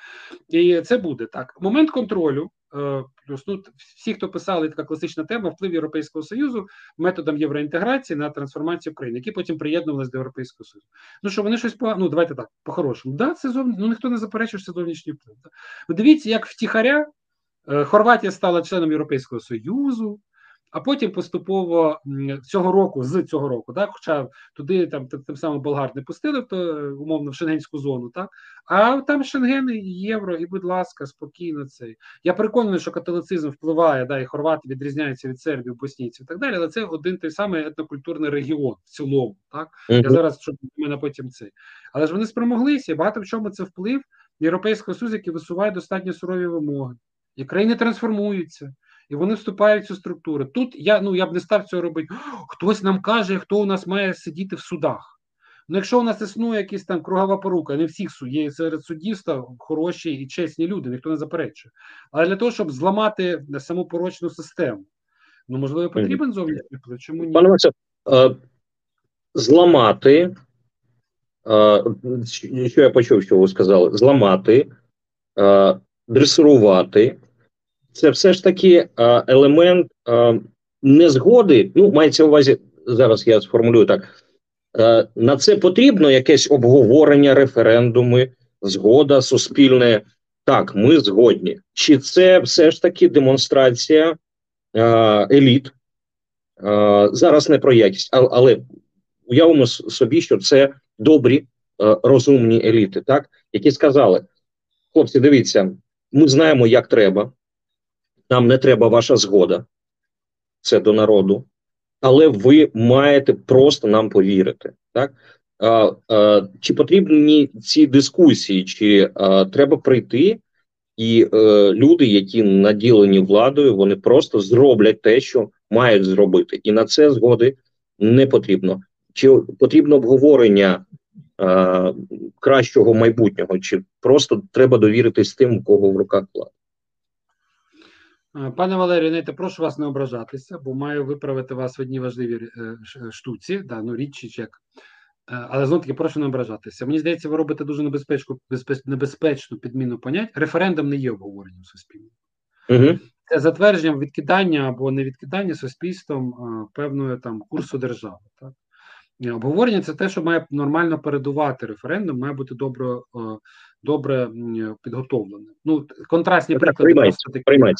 І це буде так. Момент контролю. Е, плюс ну, всі, хто писали, така класична тема вплив Європейського Союзу методом євроінтеграції на трансформацію України, які потім приєднувалися до Європейського Союзу. Ну що вони щось по ну давайте так, по-хорошому. Да, це зов... ну ніхто не заперечує, що це зовнішній вплив. Дивіться, як втіхаря е, Хорватія стала членом Європейського Союзу а потім поступово цього року, з цього року, так, хоча туди там тим самим болгар не пустили то умовно в шенгенську зону, так а там Шенген і євро, і будь ласка, спокійно цей. Я переконаний, що католицизм впливає, да, і хорвати відрізняються від сербів, боснійців і так далі, але це один той самий етнокультурний регіон в цілому. Так mm-hmm. я зараз щоб мене потім цей, але ж вони спромоглися. і Багато в чому це вплив Європейського Союзу, який висуває достатньо сурові вимоги, і країни трансформуються і вони вступають в цю структуру. Тут я ну я б не став цього робити. Хтось нам каже, хто у нас має сидіти в судах. Ну, якщо у нас існує якась там кругова порука, не всіх суд, є серед суддівства хороші і чесні люди, ніхто не заперечує. Але для того, щоб зламати саму порочну систему, ну можливо, потрібен зовнішній вплив. Чому ні? Пане Максим, зламати, що я почув, що ви сказали, зламати, дресирувати це все ж таки а, елемент а, незгоди. Ну, мається в увазі зараз. Я сформулюю так: а, на це потрібно якесь обговорення, референдуми, згода суспільне. Так, ми згодні. Чи це все ж таки демонстрація еліт? Зараз не про якість, але уявимо собі, що це добрі, розумні еліти, так які сказали: хлопці, дивіться, ми знаємо, як треба. Нам не треба ваша згода, це до народу, але ви маєте просто нам повірити. Так? А, а, Чи потрібні ці дискусії, чи а, треба прийти, і а, е, люди, які наділені владою, вони просто зроблять те, що мають зробити, і на це згоди не потрібно. Чи потрібно обговорення а, кращого майбутнього, чи просто треба довіритись тим, у кого в руках влада? Е, пане Валерію, знаєте, прошу вас не ображатися, бо маю виправити вас в одній важливій е, штуці, да, ну річ чи як. Е, але знову таки прошу не ображатися. Мені здається, ви робите дуже небезпечну небезпечну підміну понять. Референдум не є обговоренням суспільним. Угу. Це затвердженням відкидання або невідкидання суспільством певної там курсу держави. Так? Обговорення це те, що має нормально передувати референдум, має бути добре добре підготовлене. Ну, контрастні приклади просто такі.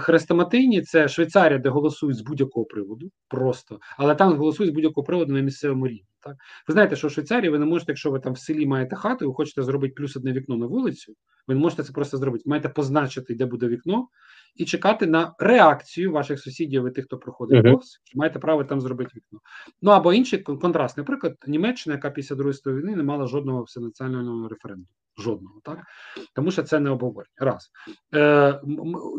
Хрестоматийні це Швейцарія, де голосують з будь-якого приводу, просто, але там голосують з будь-якого приводу на місцевому рівні. Так ви знаєте, що в Швейцарії ви не можете, якщо ви там в селі маєте хату, ви хочете зробити плюс одне вікно на вулицю. Ви не можете це просто зробити. маєте позначити, де буде вікно, і чекати на реакцію ваших сусідів і тих, хто проходить uh-huh. маєте право там зробити вікно. Ну або інший контраст. Наприклад, Німеччина, яка після другої війни не мала жодного всенаціонального референдуму. Жодного, так тому що це не обговорення. Раз Е,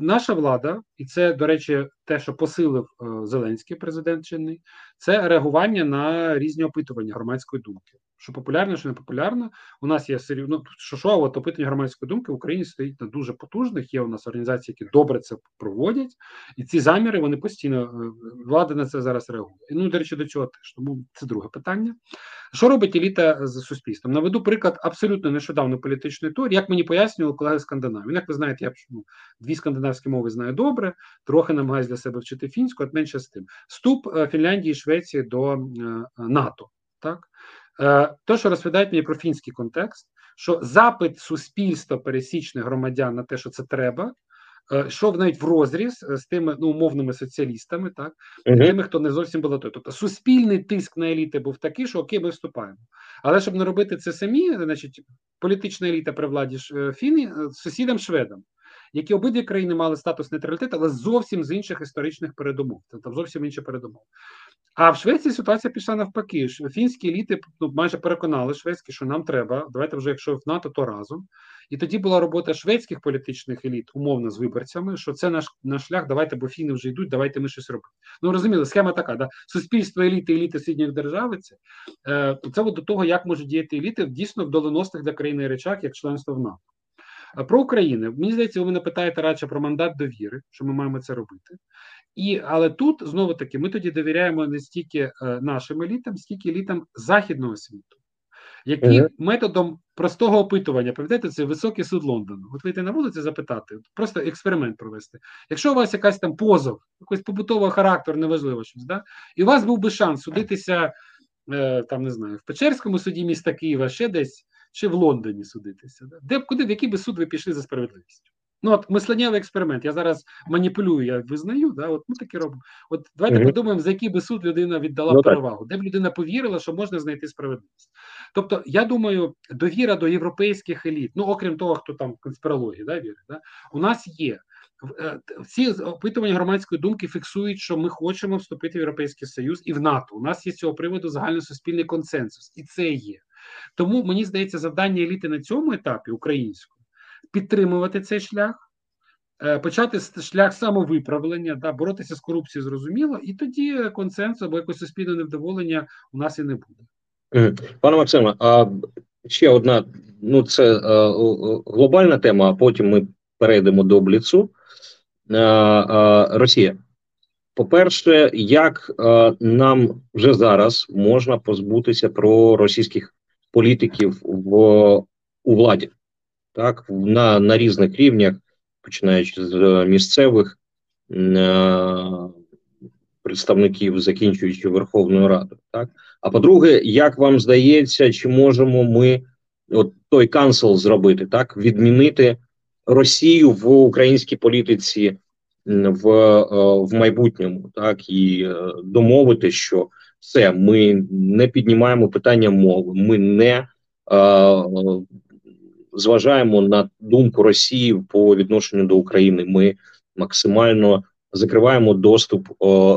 наша влада, і це, до речі, те, що посилив е, Зеленський президент чинний, це реагування на різні опитування громадської думки. Що популярно, що не популярно. У нас є серйозно ну, що, що от опитування громадської думки в Україні стоїть на дуже потужних. Є у нас організації, які добре це проводять, і ці заміри вони постійно е, влада на це зараз реагує. Ну до речі, до цього теж тому це друге питання. Що робить еліта з суспільством? Наведу приклад абсолютно нещодавно політичної теорії, як мені пояснювали колеги Скандинавії. Як ви знаєте, я ну, дві скандинавські мови знаю добре, трохи намагаюся для себе вчити фінську, от менше з тим. Вступ е, Фінляндії і Швеції до е, НАТО. Так? Те, що розповідають мені про фінський контекст, що запит суспільства пересічних громадян на те, що це треба, йшов навіть в розріз з тими ну, умовними соціалістами, так uh-huh. тими, хто не зовсім балотує. Тобто суспільний тиск на еліти був такий, що окей, ми вступаємо. Але щоб не робити це самі, значить, політична еліта при владі Фіни сусідам шведам які обидві країни мали статус нейтралітету, але зовсім з інших історичних передумов. Тобто зовсім інші передумов. А в Швеції ситуація пішла навпаки. Фінські еліти ну, майже переконали шведські, що нам треба. Давайте вже, якщо в НАТО, то разом. І тоді була робота шведських політичних еліт, умовно з виборцями, що це наш наш шлях. Давайте, бо фіни вже йдуть, давайте ми щось робимо. Ну розуміли, схема така: да? суспільство еліти, еліти сусідніх держави. Це е, це до того, як можуть діяти еліти дійсно в доленосних для країни речах, як членство в НАТО. Про Україну мені здається, ви мене питаєте радше про мандат довіри, що ми маємо це робити. І але тут знову таки ми тоді довіряємо не стільки е, нашим елітам, скільки елітам західного світу, які uh-huh. методом простого опитування, пам'ятаєте, це високий суд Лондону. От вийти на вулиці запитати, просто експеримент провести. Якщо у вас якась там позов, якийсь побутовий характер, неважливо щось, да? і у вас був би шанс судитися е, там, не знаю, в Печерському суді міста Києва, ще десь чи в Лондоні судитися. Де б куди в який би суд ви пішли за справедливістю? Ну от мисленнєвий експеримент. Я зараз маніпулюю, я визнаю. Да, от ми таке робимо. От давайте mm-hmm. подумаємо, за який би суд людина віддала ну, перевагу, де б людина повірила, що можна знайти справедливість. Тобто, я думаю, довіра до європейських еліт, ну окрім того, хто там конспірології да, вірить, да, у нас є. Е, всі опитування громадської думки фіксують, що ми хочемо вступити в Європейський Союз і в НАТО. У нас є з цього приводу загальносуспільний консенсус, і це є. Тому мені здається, завдання еліти на цьому етапі української підтримувати цей шлях, е, почати шлях самовиправлення, да, боротися з корупцією, зрозуміло, і тоді консенсус або якось суспільне невдоволення у нас і не буде. Пане Максиме, а ще одна: ну це е, глобальна тема, а потім ми перейдемо до бліцу. А, а, Росія. По-перше, як а, нам вже зараз можна позбутися про російських політиків в у владі, так на на різних рівнях, починаючи з місцевих е, представників, закінчуючи Верховною Радою, так. А по-друге, як вам здається, чи можемо ми от той канцел зробити, так відмінити Росію в українській політиці в е, в майбутньому, так і е, домовити, що все, ми не піднімаємо питання мови, ми не е, зважаємо на думку Росії по відношенню до України. Ми максимально закриваємо доступ е,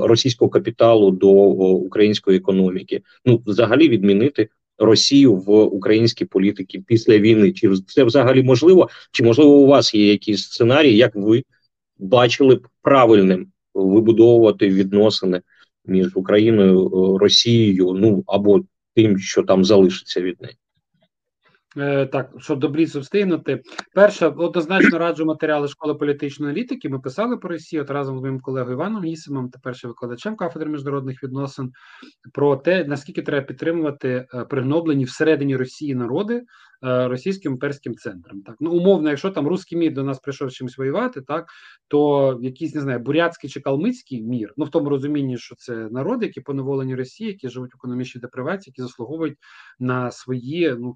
російського капіталу до е, української економіки. Ну, взагалі, відмінити Росію в українській політиці після війни. Чи це взагалі можливо? Чи можливо у вас є якісь сценарії, як ви бачили б правильним вибудовувати відносини? Між Україною е, Росією, ну або тим, що там залишиться від неї. Е, так, щоб до Бліцу встигнути, перше, однозначно раджу матеріали школи політичної аналітики. Ми писали про Росію от разом з моїм колегою Іваном Гісимом, тепер ще викладачем кафедри міжнародних відносин, про те, наскільки треба підтримувати е, пригноблені всередині Росії народи російським імперським центром. Так ну умовно, якщо там русський мір до нас прийшов чимось воювати, так то якийсь не знаю, бурятський чи калмицький мір, ну в тому розумінні, що це народи, які поневолені Росії, які живуть в економічній депривації, які заслуговують на свої, ну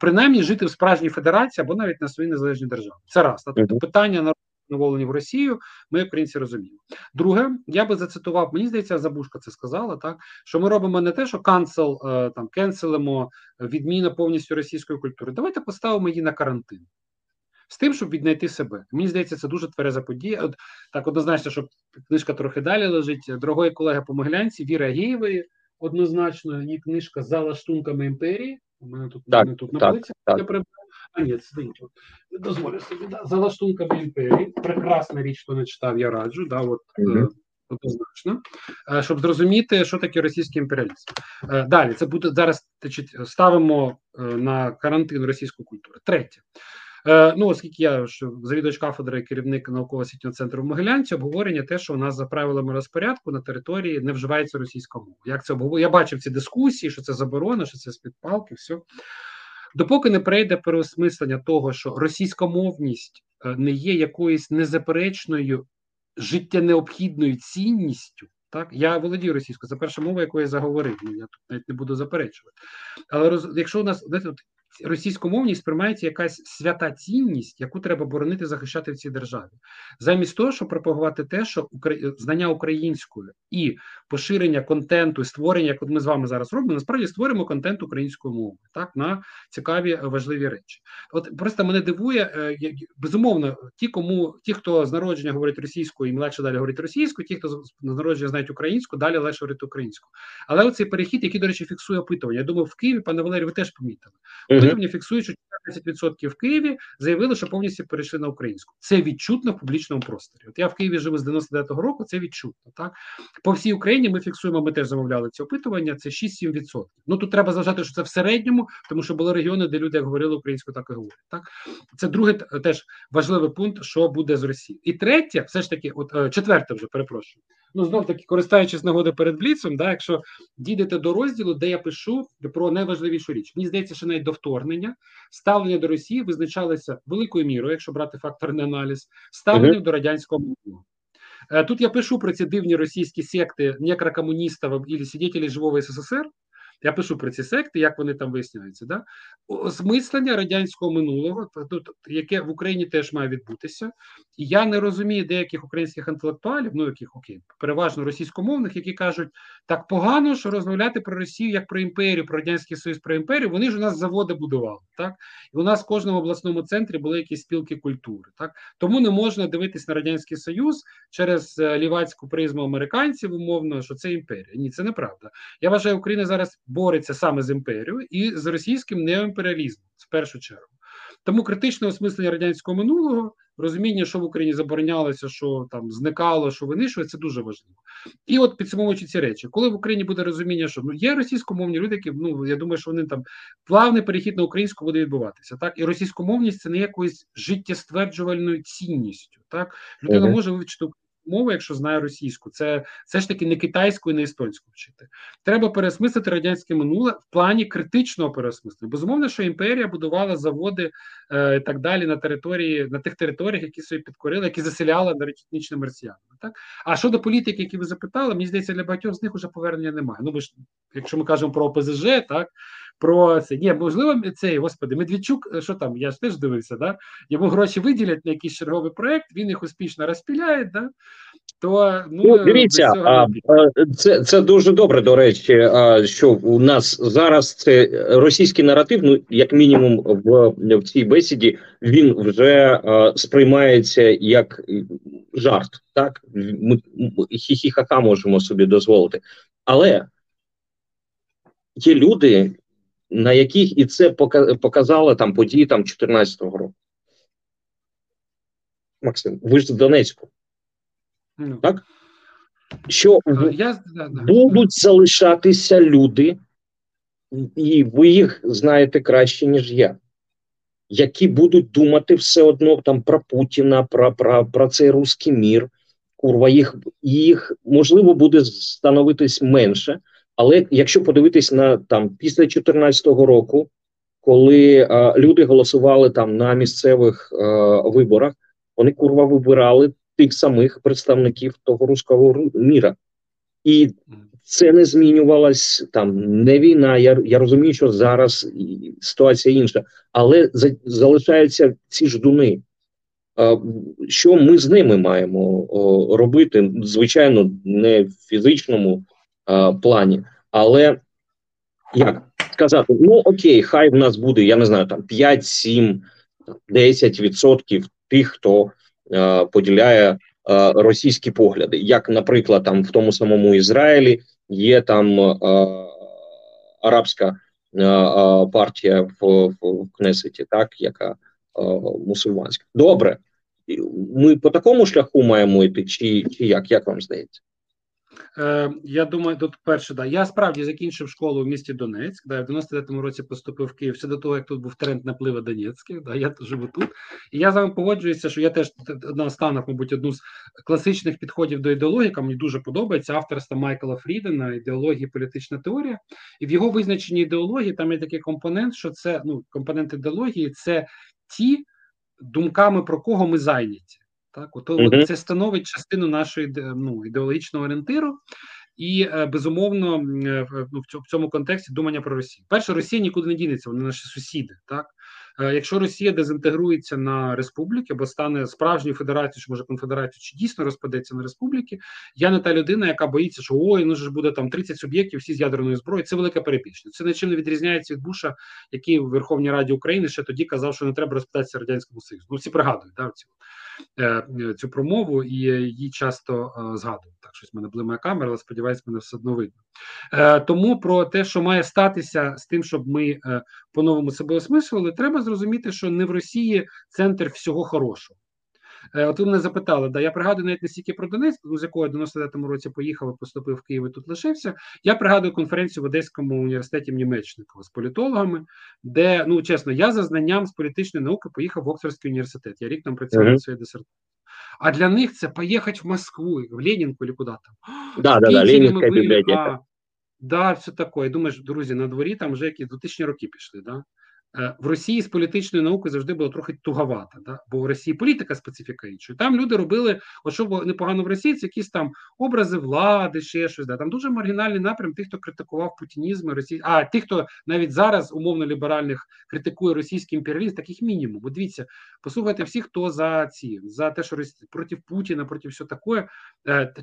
принаймні жити в справжній федерації або навіть на свої незалежні держави. Це раз тобто питання на наволені в Росію. Ми українці розуміємо. Друге, я би зацитував, мені здається, Забушка це сказала так, що ми робимо не те, що канцел е, там кенселимо відміна повністю російської культури. Давайте поставимо її на карантин. З тим, щоб віднайти себе. Мені здається, це дуже твереза подія. От так однозначно, що книжка трохи далі лежить. Дорогої колеги по Могилянці, Віра Геєвої, однозначно, її книжка за лаштунками імперії. У мене тут так, мене тут так, на полиці так. А ні, це дозволю собі. Да. За лаштунками імперії. Прекрасна річ, хто не читав, я раджу. Да, от, е, Однозначно, Е, щоб зрозуміти, що таке російський імперіалізм. Е, Далі це буде зараз. ставимо на карантин російську культуру. Третє. Ну, оскільки я що завідувач кафедри, керівник науково-освітнього центру в Могилянці, обговорення те, що у нас за правилами розпорядку на території не вживається російська мова. Як це обговорює? Я бачив ці дискусії, що це заборона, що це з-під палки, все. Допоки не прийде переосмислення того, що російськомовність е, не є якоюсь незаперечною життєнеобхідною цінністю. Так, я володію російською, це перша мова, яку я заговорив. Я тут навіть не буду заперечувати. Але роз, якщо у нас знаєте, російськомовність сприймається якась свята цінність, яку треба боронити, захищати в цій державі, замість того, щоб пропагувати те, що знання українською і поширення контенту, створення, як ми з вами зараз робимо, насправді створимо контент українською мовою, так на цікаві важливі речі. От просто мене дивує е, безумовно, ті, кому ті, хто з народження говорить російською, їм легше далі говорити російською, ті, хто з народження знають українську, далі легше говорити українською. Але оцей перехід, який, до речі, фіксує опитування. Я думаю, в Києві, пане Валерію, ви теж помітили. Опитування фіксують, що 14% в Києві заявили, що повністю перейшли на українську. Це відчутно в публічному просторі. От я в Києві живу з 99-го року, це відчутно. Так по всій Україні ми фіксуємо. Ми теж замовляли ці опитування. Це 6-7%. Ну тут треба зважати, що це в середньому, тому що були регіони, де люди як говорили українською, так і говорять. Так це другий теж важливий пункт, що буде з Росії. І третє, все ж таки, от четверте, вже перепрошую. Ну знов таки, користуючись нагоди перед бліцем, да, якщо дійдете до розділу, де я пишу про найважливішу річ, мені здається, що навіть до вторгнення ставлення до Росії визначалося великою мірою, якщо брати факторний аналіз, ставлення uh-huh. до радянського минулого. Тут я пишу про ці дивні російські секти некрокомуністів або сидітелі живого СССР. Я пишу про ці секти, як вони там виясняються. Да? Осмислення радянського минулого, тут, яке в Україні теж має відбутися. Я не розумію деяких українських інтелектуалів, ну яких окей, переважно російськомовних, які кажуть, так погано, що розмовляти про Росію як про імперію, про радянський союз, про імперію. Вони ж у нас заводи будували. Так і у нас в кожному обласному центрі були якісь спілки культури. Так тому не можна дивитись на радянський союз через лівацьку призму американців, умовно, що це імперія. Ні, це неправда. Я вважаю, Україна зараз бореться саме з імперією і з російським неоімперіалізмом в першу чергу. Тому критичне осмислення радянського минулого, розуміння, що в Україні заборонялося, що там зникало, що винищує, це дуже важливо. І от підсумовуючи ці речі, коли в Україні буде розуміння, що ну є російськомовні люди, які ну я думаю, що вони там плавний перехід на українську буде відбуватися. Так і російськомовність це не якоюсь життєстверджувальною цінністю. Так людина може вивчити мову, якщо знає російську, це все ж таки не китайську і не естонську вчити. Треба переосмислити радянське минуле в плані критичного переосмислення. Безумовно, що імперія будувала заводи е, і так далі на території, на тих територіях, які собі підкорили, які заселяли етнічними росіянами. Так а щодо політики, які ви запитали, мені здається, для багатьох з них вже повернення немає. Ну, ми ж, якщо ми кажемо про ОПЗЖ, так. Про це ні, можливо, цей господи, Медведчук, що там? Я ж теж дивився, да? Йому гроші виділять на якийсь черговий проект, він їх успішно розпіляє, да? То ну, ну дивіться, цього... а, це це дуже добре. До речі, а, що у нас зараз це російський наратив. Ну як мінімум, в в цій бесіді він вже а, сприймається як жарт. Так ми хі-хі-ха-ха можемо собі дозволити, але є люди, на яких і це показали там події там 14-го року. Максим, ви ж з Донецьку. Ну, так? Що я, будуть залишатися люди, і ви їх знаєте краще, ніж я, які будуть думати все одно там про Путіна, про про, про цей русський мір. Курва, їх їх можливо буде становитись менше, але якщо подивитись на там після 2014 року, коли а, люди голосували там на місцевих а, виборах, вони курва вибирали тих самих представників того руського міра. І це не змінювалось там не війна. Я я розумію, що зараз ситуація інша, але за, залишаються ці ждуни. що ми з ними маємо робити? Звичайно, не в фізичному плані, але як сказати, ну окей, хай в нас буде, я не знаю, там 5, 7, 10 відсотків тих, хто е, поділяє е, російські погляди, як, наприклад, там в тому самому Ізраїлі є там е, арабська е, е партія в, в, Кнесеті, так яка е, мусульманська. Добре, ми по такому шляху маємо йти, чи, чи як, як вам здається? Е, Я думаю, тут перше, да. Я справді закінчив школу в місті Донецьк. Да, в 99-му році поступив в Київ ще до того, як тут був тренд напливу Донецьких. Да, я живу тут. І я з вами погоджуюся, що я теж наостанок, мабуть, одну з класичних підходів до ідеології, яка мені дуже подобається авторства Майкла Фрідена, ідеології політична теорія. І в його визначенні ідеології там є такий компонент, що це ну компонент ідеології це ті думками, про кого ми зайняті. Так, от, mm-hmm. це становить частину нашої ну, ідеологічного орієнтиру, і е, безумовно е, ну, в цьому контексті думання про Росію. Перше, Росія нікуди не дінеться, вони наші сусіди. Так Е, якщо Росія дезінтегрується на республіки або стане справжньою федерацією, чи може конфедерацією, чи дійсно розпадеться на республіки, я не та людина, яка боїться, що ой, ну ж буде там 30 суб'єктів, всі з ядерною зброєю. Це велика перебільшення. Це нічим не відрізняється від Буша, який в Верховній Раді України ще тоді казав, що не треба розпадатися радянському союзу. Ну всі пригадують да, цю, е, цю промову і її часто е, згадують. Так, щось в мене блимає камера, але сподіваюсь, мене все одно видно. Е, Тому про те, що має статися з тим, щоб ми е, по-новому себе осмислили, треба зрозуміти, що не в Росії центр всього хорошого. Е, от ви мене запитали, да, я пригадую навіть не стільки про Донецьк, з якого я в 99-му році поїхав, і поступив в Київ і тут лишився. Я пригадую конференцію в Одеському університеті Німечникова з політологами, де, ну чесно, я за знанням з політичної науки поїхав в Оксфордський університет. Я рік там працював на своїй дисертації. А для них це поїхати в Москву, в Ленінку или куди там. Да, да, да, Ленінська бібліотека. Да, все таке. Думаєш, друзі, на дворі там вже якісь 2000 роки пішли. Да? Е, в Росії з політичною наукою завжди було трохи туговато, да? бо в Росії політика специфіка інша. Там люди робили, от що непогано в Росії, це якісь там образи влади, ще щось. Да? Там дуже маргінальний напрям тих, хто критикував путінізм, Росії, а тих, хто навіть зараз умовно ліберальних критикує російський імперіалізм, таких мінімум. Бо дивіться, послухайте всіх, хто за ці за те, що проти Путіна, проти все таке,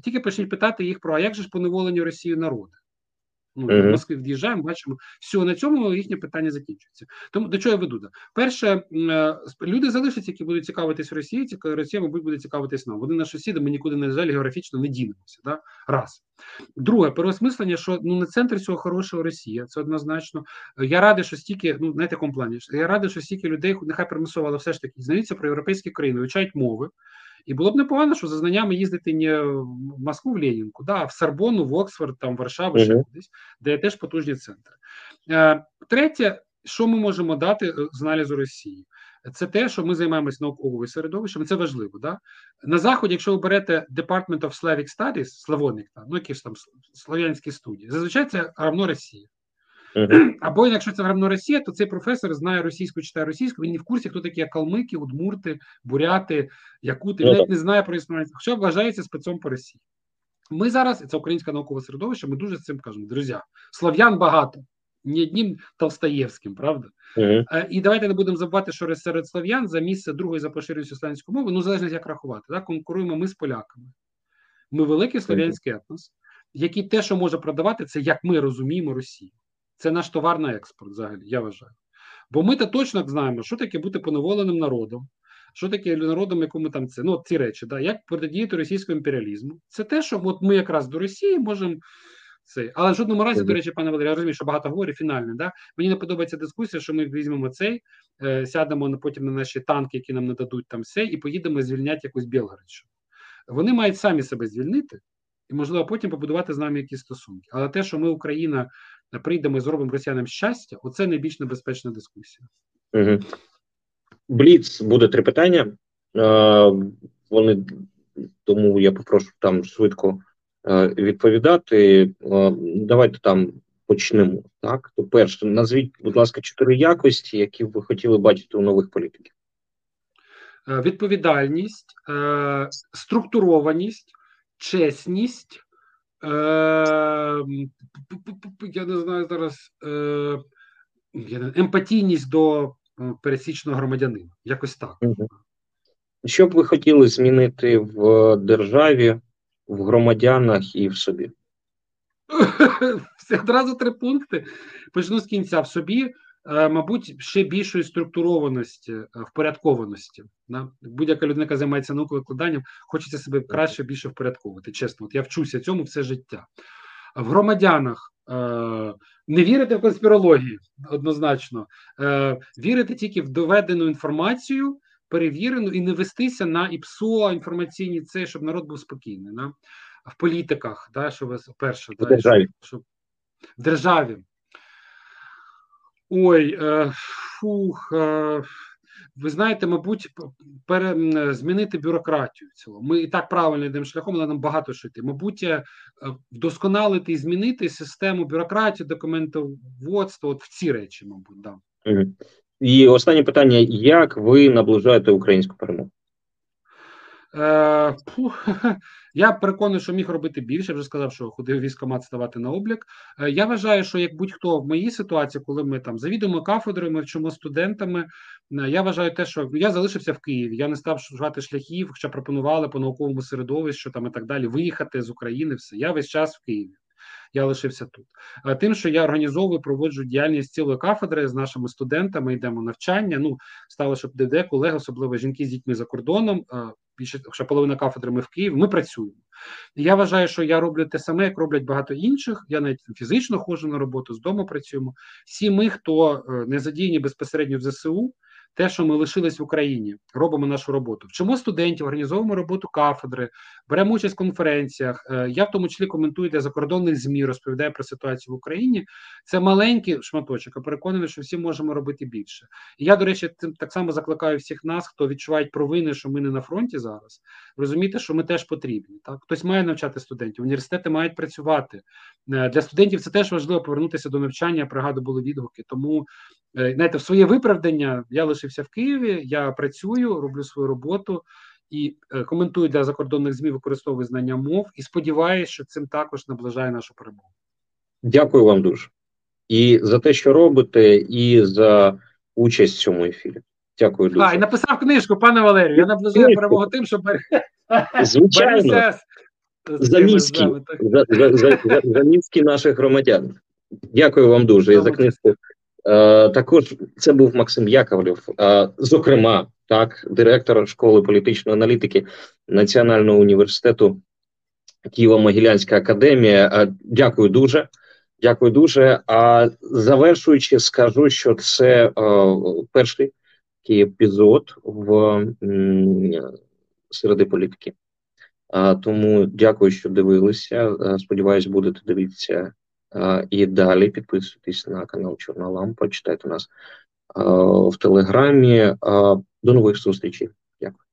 тільки почніть питати їх про а як же ж поневолені Росію народи. Ну, uh-huh. в Москві в'їжджаємо, бачимо, все, на цьому їхнє питання закінчується. Тому до чого я веду? Перше, е, люди залишаться, які будуть цікавитись Росією, Росія, мабуть, буде цікавитись нам. Вони наші сусіди, ми нікуди не жаль, географічно не дінемося. Да? Раз. Друге, переосмислення, що ну не центр цього хорошого Росія, це однозначно. Я радий, що стільки, ну на такому плані, я радий, що стільки людей, нехай примусово, але все ж таки знаються про європейські країни, вивчають мови. І було б непогано, що за знаннями їздити не в Москву, в Ленінку, да, а в Сарбону, в Оксфорд, там, Варшаву, ще кудись, де є теж потужні центри. Е, Третє, що ми можемо дати е, з аналізу Росії, це те, що ми займаємося науковим середовищем, це важливо. Да? На Заході, якщо ви берете Department of Slavic Studies, Славоник, ну якісь там слов'янські студії, зазвичай це равно Росія. (clears throat) Або якщо це гравно Росія, то цей професор знає російську, читає російську, він не в курсі, хто такі калмики, удмурти, буряти, якути, він ну навіть не знає про існування, хоча вважається спецом по Росії. Ми зараз, це українське наукове середовище, ми дуже з цим кажемо. Друзі, слов'ян багато, ні одним Толстаєвським, правда? Uh-huh. І давайте не будемо забувати, що серед слов'ян за місце другої за поширеністю слов'янської мови, ну залежно як рахувати, так? конкуруємо ми з поляками. Ми великий слов'янський етнос, який те, що може продавати, це як ми розуміємо Росію. Це наш товар на експорт, взагалі, я вважаю. Бо ми то точно знаємо, що таке бути поневоленим народом, що таке народом, якому там це ну ці речі, да, як протидіяти російському імперіалізму. Це те, що от ми якраз до Росії можемо. Це. Але в жодному разі, до речі, пане Валерій, я розумію, що багато говорю, фінальне. Да? Мені не подобається дискусія, що ми візьмемо цей, е, сядемо потім на наші танки, які нам нададуть там все, і поїдемо звільняти якусь Білгородщину. Вони мають самі себе звільнити, і, можливо, потім побудувати з нами якісь стосунки. Але те, що ми, Україна, прийдемо і зробимо росіянам щастя, оце найбільш небезпечна дискусія. Угу. Бліц буде три питання. Е, Вони тому я попрошу там швидко е, відповідати. Е, давайте там почнемо. Так, то перше, назвіть, будь ласка, чотири якості, які ви хотіли бачити у нових політиків. Е, відповідальність, е, структурованість, чесність, я не знаю зараз е, емпатійність до пересічного громадянина. Якось так. Що б ви хотіли змінити в державі, в громадянах і в собі? (laughs) Одразу три пункти. Почну з кінця в собі. Е, мабуть, ще більшої структурованості, е, впорядкованості. Да? Будь-яка людина, яка займається наукою викладанням, хочеться себе краще більше впорядковувати. Чесно, от я вчуся цьому все життя. В громадянах е, не вірити в конспірологію однозначно, вірити тільки в доведену інформацію, перевірену, і не вестися на ІПСО інформаційні це, щоб народ був спокійний. Да? В політиках, да, щоб перше, в державі. Щоб, в державі. Ой, е, фух. Е, ви знаєте, мабуть, пере, змінити бюрократію. цілому. Ми і так правильно йдемо шляхом, але нам багато що йти. Мабуть, е, вдосконалити і змінити систему бюрократії, документоводства, от в ці речі, мабуть, да. І останнє питання: як ви наближаєте українську перемогу? Е, (laughs) Я переконаний, що міг робити більше. Вже сказав, що ходив військомат ставати на облік. Е, я вважаю, що як будь-хто в моїй ситуації, коли ми там завідуємо кафедрою, ми вчимо студентами. Е, я вважаю те, що я залишився в Києві. Я не став шукати шляхів, хоча пропонували по науковому середовищу там і так далі. Виїхати з України. Все я весь час в Києві я лишився тут. Тим, що я організовую, проводжу діяльність цілої кафедри з нашими студентами, йдемо навчання. Ну стало, щоб ДД, колеги, особливо жінки з дітьми за кордоном. Більше ще половина кафедри ми в Києві. Ми працюємо. Я вважаю, що я роблю те саме, як роблять багато інших. Я навіть фізично ходжу на роботу з дому працюємо. Всі ми, хто е, не задіяні безпосередньо в ЗСУ те, що ми лишились в Україні, робимо нашу роботу. Вчимо студентів, організовуємо роботу кафедри, беремо участь в конференціях. Е, я в тому числі коментую для закордонних змі, розповідаю про ситуацію в Україні. Це маленький шматочок. а переконаний, що всі можемо робити більше. І я, до речі, тим так само закликаю всіх нас, хто відчувають провини, що ми не на фронті зараз. Розуміти, що ми теж потрібні. Так, хтось має навчати студентів, університети мають працювати е, для студентів. Це теж важливо повернутися до навчання. Пригадую, були відгуки. Тому Е, знаєте, в своє виправдання я лишився в Києві, я працюю, роблю свою роботу і е, коментую для закордонних змі, використовую знання мов і сподіваюся, що цим також наближає нашу перемогу. Дякую вам дуже і за те, що робите, і за участь в цьому ефірі. Дякую дуже. А, і написав книжку, пане Валерію. Я наближаю перемогу тим, що Звичайно. За мізки, за, за, за, за, за наших громадян. Дякую вам дуже і за книжку. Е, також це був Максим Яковлев, е, зокрема, так, директор школи політичної аналітики Національного університету Києво-Могилянська академія. Е, дякую дуже. Дякую дуже. А завершуючи, скажу, що це перший епізод в середи політики. Тому дякую, що дивилися. Сподіваюсь, будете дивитися і далі підписуйтесь на канал Чорна Лампа, читайте нас в Телеграмі. До нових зустрічей. Дякую.